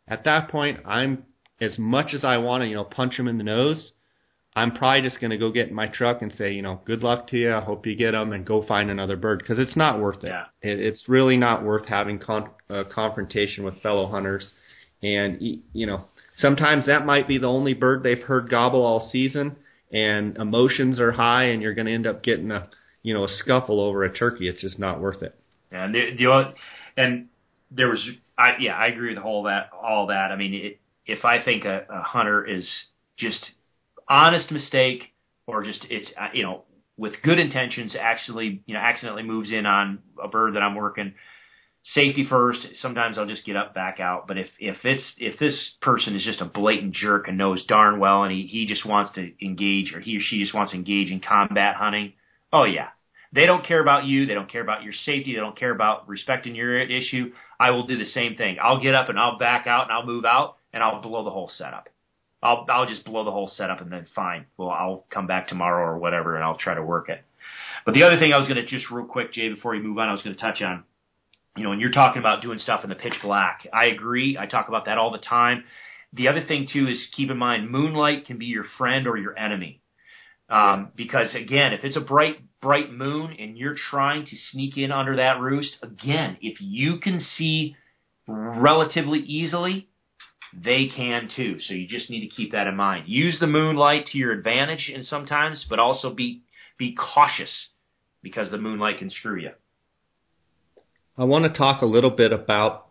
At that point, I'm as much as I want to, you know, punch them in the nose. I'm probably just going to go get in my truck and say, you know, good luck to you. I hope you get them and go find another bird because it's not worth it. Yeah. it. It's really not worth having con- uh, confrontation with fellow hunters. And, you know, sometimes that might be the only bird they've heard gobble all season and emotions are high and you're going to end up getting a, you know, a scuffle over a turkey. It's just not worth it. And the, the and there was, I, yeah, I agree with all that, all that. I mean, it, if I think a, a hunter is just honest mistake or just it's uh, you know with good intentions actually you know accidentally moves in on a bird that I'm working. Safety first. Sometimes I'll just get up back out. But if if it's if this person is just a blatant jerk and knows darn well and he he just wants to engage or he or she just wants to engage in combat hunting oh yeah. They don't care about you. They don't care about your safety. They don't care about respecting your issue. I will do the same thing. I'll get up and I'll back out and I'll move out and I'll blow the whole setup I'll I'll just blow the whole setup and then fine. Well, I'll come back tomorrow or whatever and I'll try to work it. But the other thing I was going to just real quick, Jay, before you move on, I was going to touch on, you know, when you're talking about doing stuff in the pitch black, I agree. I talk about that all the time. The other thing too is keep in mind moonlight can be your friend or your enemy. Um, because again, if it's a bright, bright moon and you're trying to sneak in under that roost, again, if you can see relatively easily, they can too. So you just need to keep that in mind. Use the moonlight to your advantage and sometimes, but also be be cautious because the moonlight can screw you. I want to talk a little bit about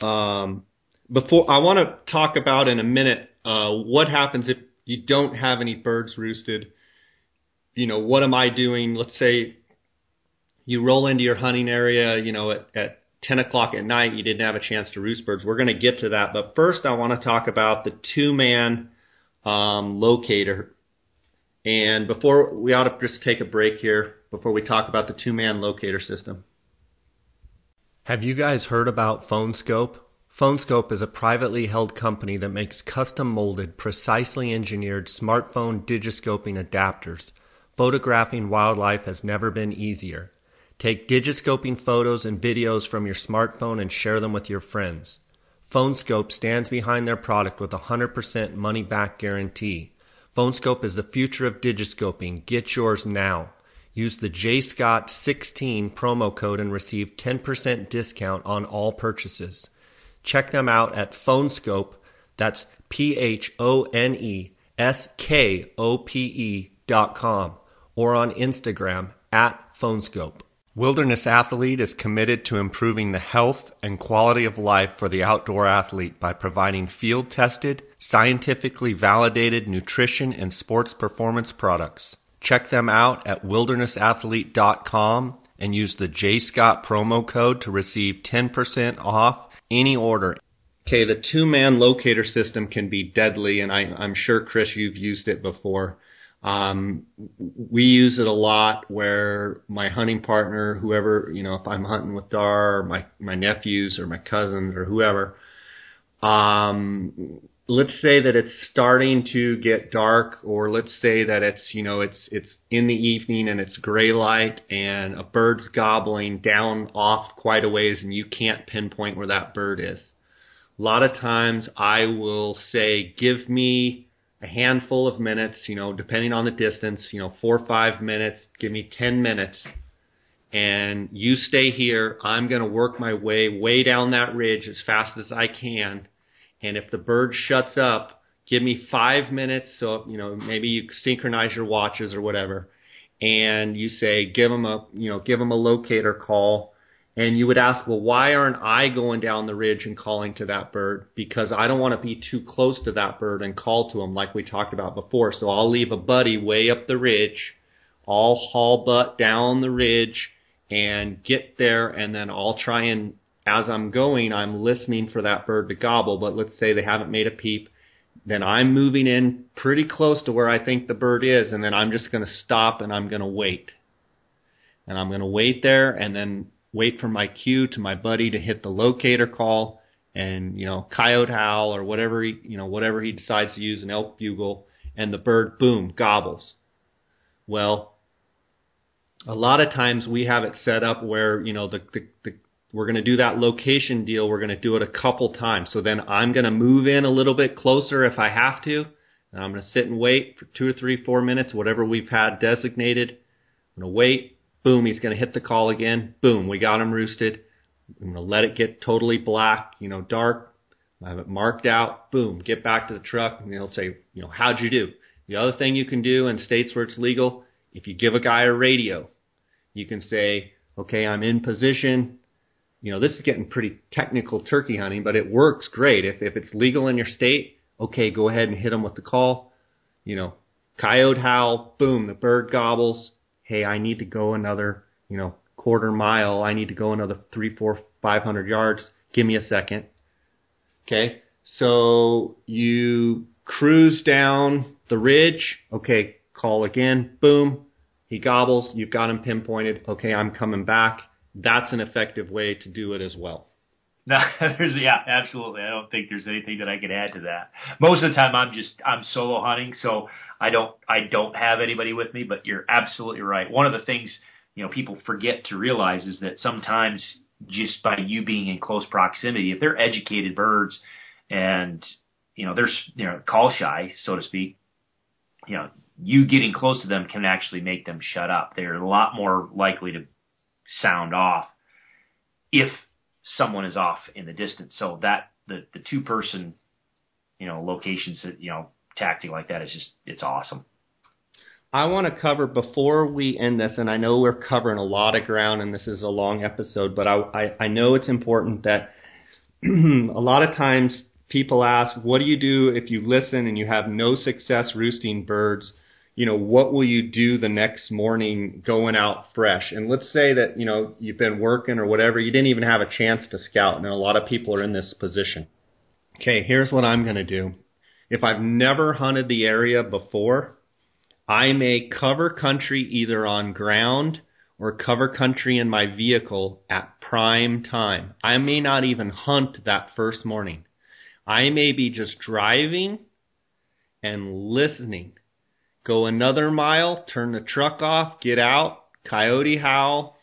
um, before I want to talk about in a minute uh, what happens if you don't have any birds roosted. You know, what am I doing? Let's say you roll into your hunting area, you know, at, at 10 o'clock at night, you didn't have a chance to roost birds. We're going to get to that. But first, I want to talk about the two man um, locator. And before we ought to just take a break here before we talk about the two man locator system. Have you guys heard about Phone Skope? PhoneScope is a privately held company that makes custom molded, precisely engineered smartphone digiscoping adapters. Photographing wildlife has never been easier. Take digiscoping photos and videos from your smartphone and share them with your friends. Phone Skope stands behind their product with a 100% money back guarantee. Phone Skope is the future of digiscoping. Get yours now. Use the JScott16 promo code and receive 10% discount on all purchases. Check them out at Phone Skope. That's P H O N E S K O P E dot com or on Instagram at Phone Skope. Wilderness Athlete is committed to improving the health and quality of life for the outdoor athlete by providing field tested, scientifically validated nutrition and sports performance products. Check them out at wildernessathlete.com and use the JScott promo code to receive 10% off any order. Okay, the two man locator system can be deadly, and I, am sure, Chris, you've used it before. Um, we use it a lot where my hunting partner, whoever, you know, if I'm hunting with Dar my, my nephews or my cousins or whoever, um, let's say that it's starting to get dark or let's say that it's you know it's it's in the evening and it's gray light and a bird's gobbling down off quite a ways and you can't pinpoint where that bird is. A lot of times i will say give me a handful of minutes you know depending on the distance you know 4 or 5 minutes give me 10 minutes and you stay here i'm going to work my way way down that ridge as fast as i can and if the bird shuts up, give me five minutes. So, you know, maybe you synchronize your watches or whatever. And you say, give them a, you know, give them a locator call. And you would ask, well, why aren't I going down the ridge and calling to that bird? Because I don't want to be too close to that bird and call to him like we talked about before. So I'll leave a buddy way up the ridge. I'll haul butt down the ridge and get there and then I'll try and as I'm going, I'm listening for that bird to gobble, but let's say they haven't made a peep. Then I'm moving in pretty close to where I think the bird is, and then I'm just going to stop and I'm going to wait. And I'm going to wait there and then wait for my cue to my buddy to hit the locator call and, you know, coyote howl or whatever he, you know, whatever he decides to use, an elk bugle, and the bird, boom, gobbles. Well, a lot of times we have it set up where, you know, the, the, the we're going to do that location deal. We're going to do it a couple times. So then I'm going to move in a little bit closer if I have to. And I'm going to sit and wait for two or three, four minutes, whatever we've had designated. I'm going to wait. Boom, he's going to hit the call again. Boom, we got him roosted. I'm going to let it get totally black, you know, dark. I have it marked out. Boom, get back to the truck. And he'll say, you know, how'd you do? The other thing you can do in states where it's legal, if you give a guy a radio, you can say, okay, I'm in position you know, this is getting pretty technical turkey hunting, but it works great. If, if it's legal in your state, okay, go ahead and hit them with the call. You know, coyote howl, boom, the bird gobbles. Hey, I need to go another, you know, quarter mile. I need to go another three, four, five hundred yards. Give me a second. Okay, so you cruise down the ridge. Okay, call again. Boom, he gobbles. You've got him pinpointed. Okay, I'm coming back that's an effective way to do it as well. No, there's yeah, absolutely. I don't think there's anything that I can add to that. Most of the time, I'm just I'm solo hunting, so I don't I don't have anybody with me. But you're absolutely right. One of the things you know people forget to realize is that sometimes just by you being in close proximity, if they're educated birds and you know they're you know call shy, so to speak, you know you getting close to them can actually make them shut up. They're a lot more likely to sound off if someone is off in the distance. So that the the two person, you know, locations that you know tactic like that is just it's awesome. I want to cover before we end this, and I know we're covering a lot of ground, and this is a long episode, but I I, I know it's important that a lot of times people ask, what do you do if you listen and you have no success roosting birds? You know, what will you do the next morning going out fresh? And let's say that, you know, you've been working or whatever, you didn't even have a chance to scout. And a lot of people are in this position. Okay, here's what I'm going to do. If I've never hunted the area before, I may cover country either on ground or cover country in my vehicle at prime time. I may not even hunt that first morning. I may be just driving and listening go another mile, turn the truck off, get out, coyote howl,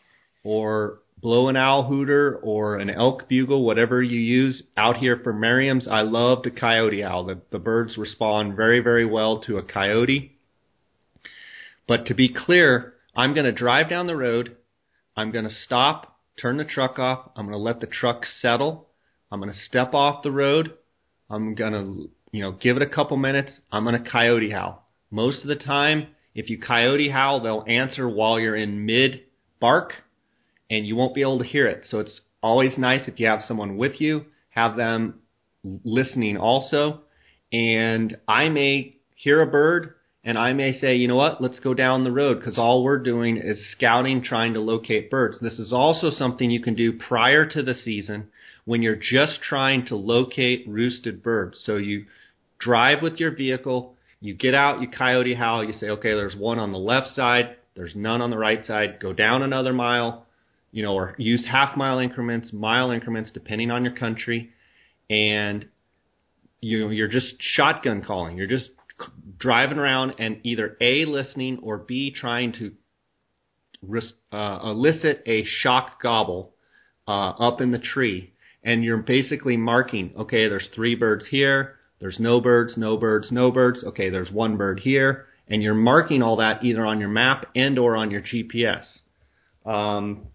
or blow an owl hooter or an elk bugle, whatever you use. Out here for Merriam's, I love the coyote owl. The, the birds respond very, very well to a coyote. But to be clear, I'm going to drive down the road. I'm going to stop, turn the truck off. I'm going to let the truck settle. I'm going to step off the road. I'm going to, you know, give it a couple minutes. I'm going to coyote howl. Most of the time, if you coyote howl, they'll answer while you're in mid bark and you won't be able to hear it. So it's always nice if you have someone with you, have them listening also. And I may hear a bird and I may say, you know what, let's go down the road because all we're doing is scouting, trying to locate birds. This is also something you can do prior to the season when you're just trying to locate roosted birds. So you drive with your vehicle, you get out, you coyote howl, you say, okay, there's one on the left side, there's none on the right side. Go down another mile, you know, or use half mile increments, mile increments, depending on your country. And you you're just shotgun calling. You're just driving around and either a listening or b trying to uh, elicit a shock gobble uh, up in the tree, and you're basically marking. Okay, there's three birds here. There's no birds, no birds, no birds. Okay, there's one bird here, and you're marking all that either on your map and or on your GPS. Um,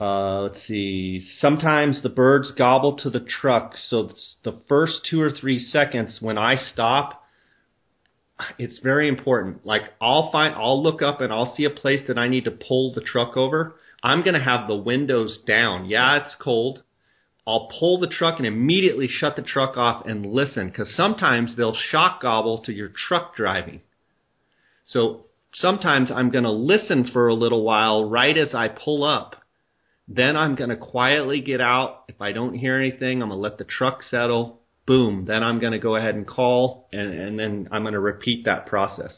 uh, let's see. Sometimes the birds gobble to the truck, so the first two or three seconds when I stop, it's very important. Like I'll find, I'll look up and I'll see a place that I need to pull the truck over. I'm gonna have the windows down. Yeah, it's cold. I'll pull the truck and immediately shut the truck off and listen because sometimes they'll shock gobble to your truck driving. So sometimes I'm going to listen for a little while right as I pull up then I'm going to quietly get out. If I don't hear anything, I'm going to let the truck settle. Boom. Then I'm going to go ahead and call, and, and then I'm going to repeat that process.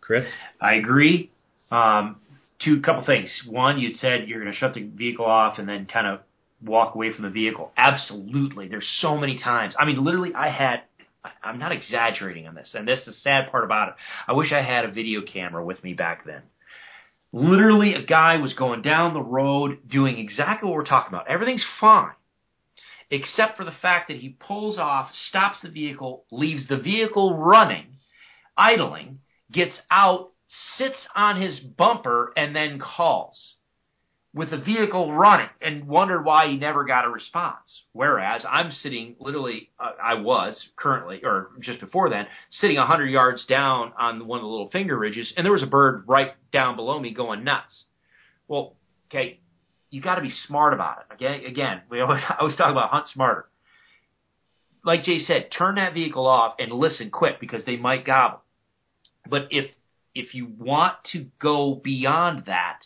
Chris? I agree. Um, two couple things. One, you said you're going to shut the vehicle off and then kind of walk away from the vehicle. Absolutely. There's so many times. I mean, literally, I had. I'm not exaggerating on this, and this is the sad part about it. I wish I had a video camera with me back then. Literally, a guy was going down the road doing exactly what we're talking about. Everything's fine, except for the fact that he pulls off, stops the vehicle, leaves the vehicle running, idling, gets out, sits on his bumper, and then calls with the vehicle running and wondered why he never got a response. Whereas I'm sitting literally, uh, I was currently, or just before then, sitting 100 yards down on one of the little finger ridges, and there was a bird right down below me going nuts. Well, okay, you got to be smart about it. Okay, again, we always, I always talk about hunt smarter. Like Jay said, turn that vehicle off and listen quick because they might gobble. But if if you want to go beyond that,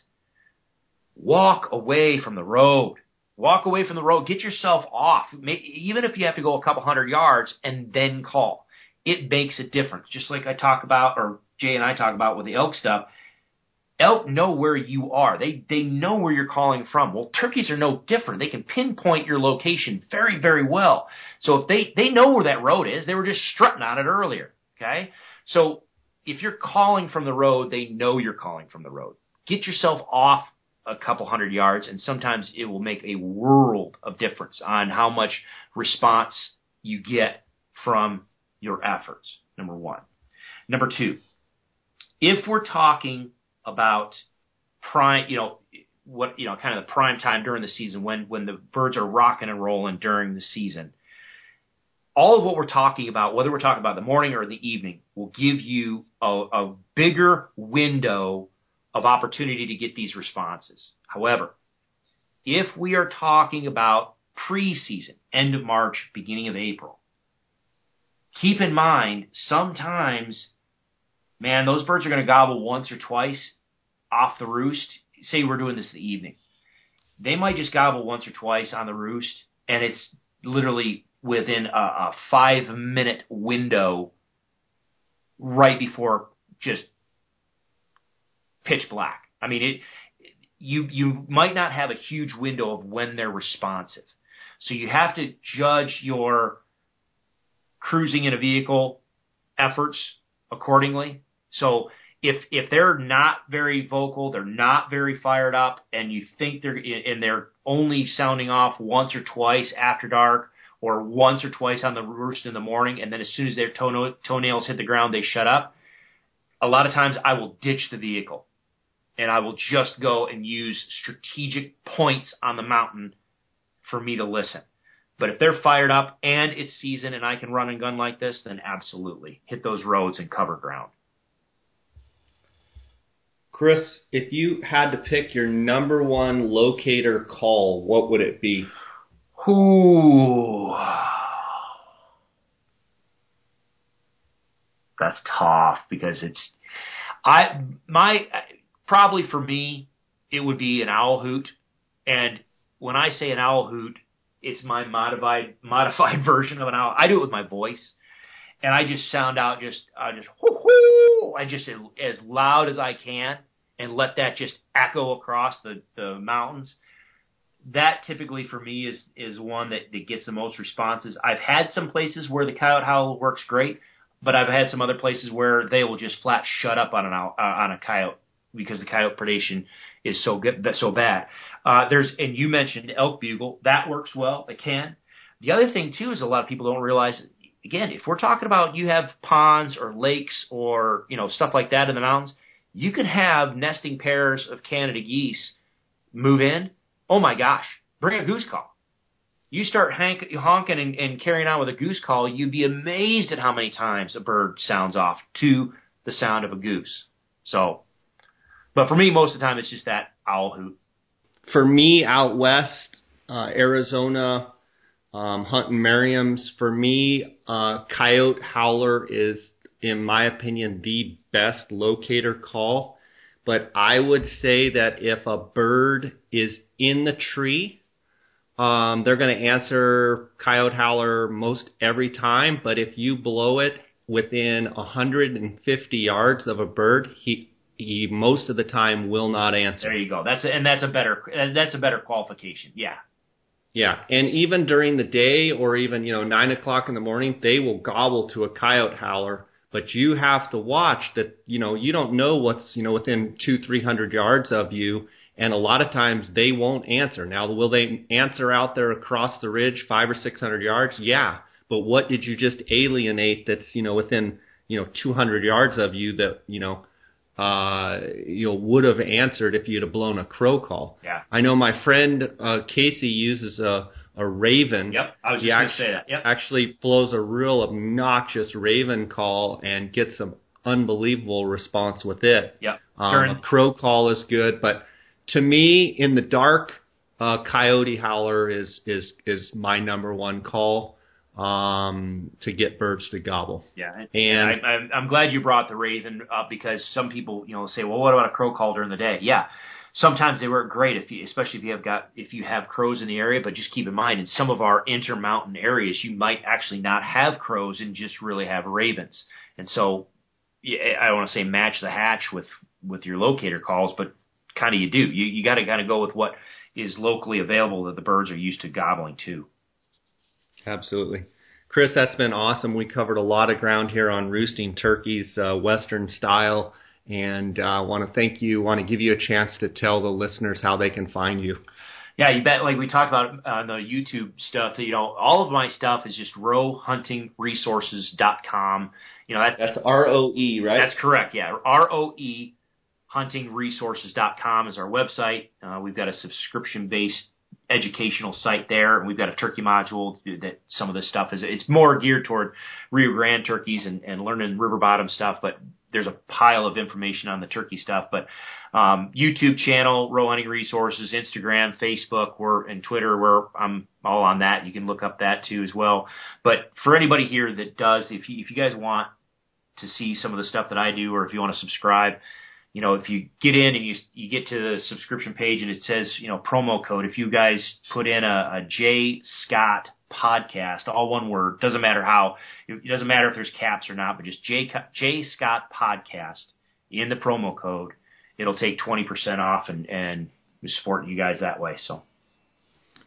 walk away from the road. Walk away from the road. Get yourself off. Even if you have to go a couple hundred yards and then call, it makes a difference. Just like I talk about, or Jay and I talk about with the elk stuff. Elk know where you are. They they know where you're calling from. Well, turkeys are no different. They can pinpoint your location very very well. So if they they know where that road is, they were just strutting on it earlier. Okay, so if you're calling from the road, they know you're calling from the road. Get yourself off a couple hundred yards, and sometimes it will make a world of difference on how much response you get from your efforts. Number one. Number two, if we're talking about prime, you know, what you know, kind of the prime time during the season when when the birds are rocking and rolling during the season. All of what we're talking about, whether we're talking about the morning or the evening, will give you a, a bigger window of opportunity to get these responses. However, if we are talking about preseason, end of March, beginning of April, keep in mind sometimes, man, those birds are going to gobble once or twice off the roost. Say we're doing this in the evening. They might just gobble once or twice on the roost, and it's literally within a, a five minute window right before just pitch black. I mean, it you you might not have a huge window of when they're responsive. So you have to judge your cruising in a vehicle efforts accordingly. So if if they're not very vocal, they're not very fired up, and you think they're and they're only sounding off once or twice after dark, or once or twice on the roost in the morning, and then as soon as their toenails hit the ground, they shut up. A lot of times, I will ditch the vehicle and I will just go and use strategic points on the mountain for me to listen. But if they're fired up and it's season and I can run and gun like this, then absolutely hit those roads and cover ground. Chris, if you had to pick your number one locator call, what would it be? Ooh. That's tough because it's I my probably for me, it would be an owl hoot. And when I say an owl hoot, it's my modified modified version of an owl. I do it with my voice, and I just sound out just I just whoo whoo, I just as loud as I can, and let that just echo across the the mountains. that typically for me is is one that, that gets the most responses. I've had some places where the coyote howl works great, but I've had some other places where they will just flat shut up on an uh, on a coyote because the coyote predation is so good so bad. Uh, there's and you mentioned elk bugle that works well. It can. The other thing too is a lot of people don't realize. Again, if we're talking about you have ponds or lakes or you know stuff like that in the mountains, you can have nesting pairs of Canada geese move in oh my gosh, bring a goose call. You start hank, honking and, and carrying on with a goose call, you'd be amazed at how many times a bird sounds off to the sound of a goose. So, but for me, most of the time, it's just that owl hoot. For me, out west, uh, Arizona, um, hunting Merriam's, for me, uh, coyote howler is, in my opinion, the best locator call. But I would say that if a bird is in the tree. Um, they're going to answer coyote howler most every time, but if you blow it within 150 yards of a bird, he he most of the time will not answer. There you go. That's a, and that's a better that's a better qualification. Yeah. Yeah, and even during the day or even you know nine o'clock in the morning, they will gobble to a coyote howler. But you have to watch that. You know you don't know what's you know within two three hundred yards of you, and a lot of times they won't answer. Now, will they answer out there across the ridge, five or six hundred yards? Yeah, but what did you just alienate? That's you know within you know 200 yards of you that you know uh, you know would have answered if you'd have blown a crow call. Yeah, I know my friend uh, Casey uses a a raven. Yep, I was just going to say that. Yep. Actually blows a real obnoxious raven call and gets some unbelievable response with it. Yep. Um, a crow call is good, but to me, in the dark, uh, coyote howler is is is my number one call um, to get birds to gobble. Yeah, and I, I'm glad you brought the raven up because some people, you know, say, well, what about a crow call during the day? Yeah, sometimes they work great if you, especially if you have got if you have crows in the area. But just keep in mind, in some of our intermountain areas, you might actually not have crows and just really have ravens. And so, I don't want to say match the hatch with with your locator calls, but kind of you do. You you got to kind of go with what is locally available that the birds are used to gobbling too. Absolutely. Chris, that's been awesome. We covered a lot of ground here on roosting turkeys, uh, Western style, and I uh, want to thank you. Want to give you a chance to tell the listeners how they can find you. Yeah, you bet. Like we talked about on uh, the YouTube stuff, you know, all of my stuff is just roehuntingresources.com. You know, that, that's R O E, right? That's correct. Yeah, R O E huntingresources.com is our website. Uh, we've got a subscription based educational site there, and we've got a turkey module that some of this stuff is. It's more geared toward Rio Grande turkeys and, and learning river bottom stuff, but there's a pile of information on the turkey stuff. But um, YouTube channel, Roe Hunting Resources, Instagram, Facebook, we're and Twitter, we're I'm all on that. You can look up that too as well. But for anybody here that does, if you, if you guys want to see some of the stuff that I do, or if you want to subscribe, you know, if you get in and you you get to the subscription page and it says, you know, promo code, if you guys put in a, a Jay Scott podcast, all one word, doesn't matter how, it doesn't matter if there's caps or not, but just J Jay Scott podcast in the promo code, it'll take 20% off and and support you guys that way. So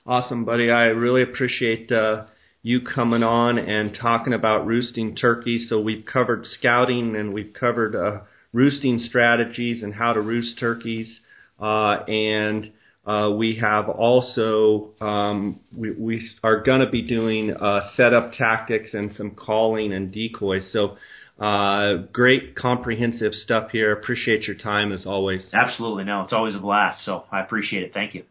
awesome, buddy. I really appreciate uh, you coming on and talking about roosting turkeys. So we've covered scouting and we've covered. Uh, roosting strategies and how to roost turkeys. Uh, and uh, we have also um, we, we are going to be doing uh, setup tactics and some calling and decoys. So uh, great comprehensive stuff here. Appreciate your time as always. Absolutely, no, it's always a blast. So I appreciate it. Thank you.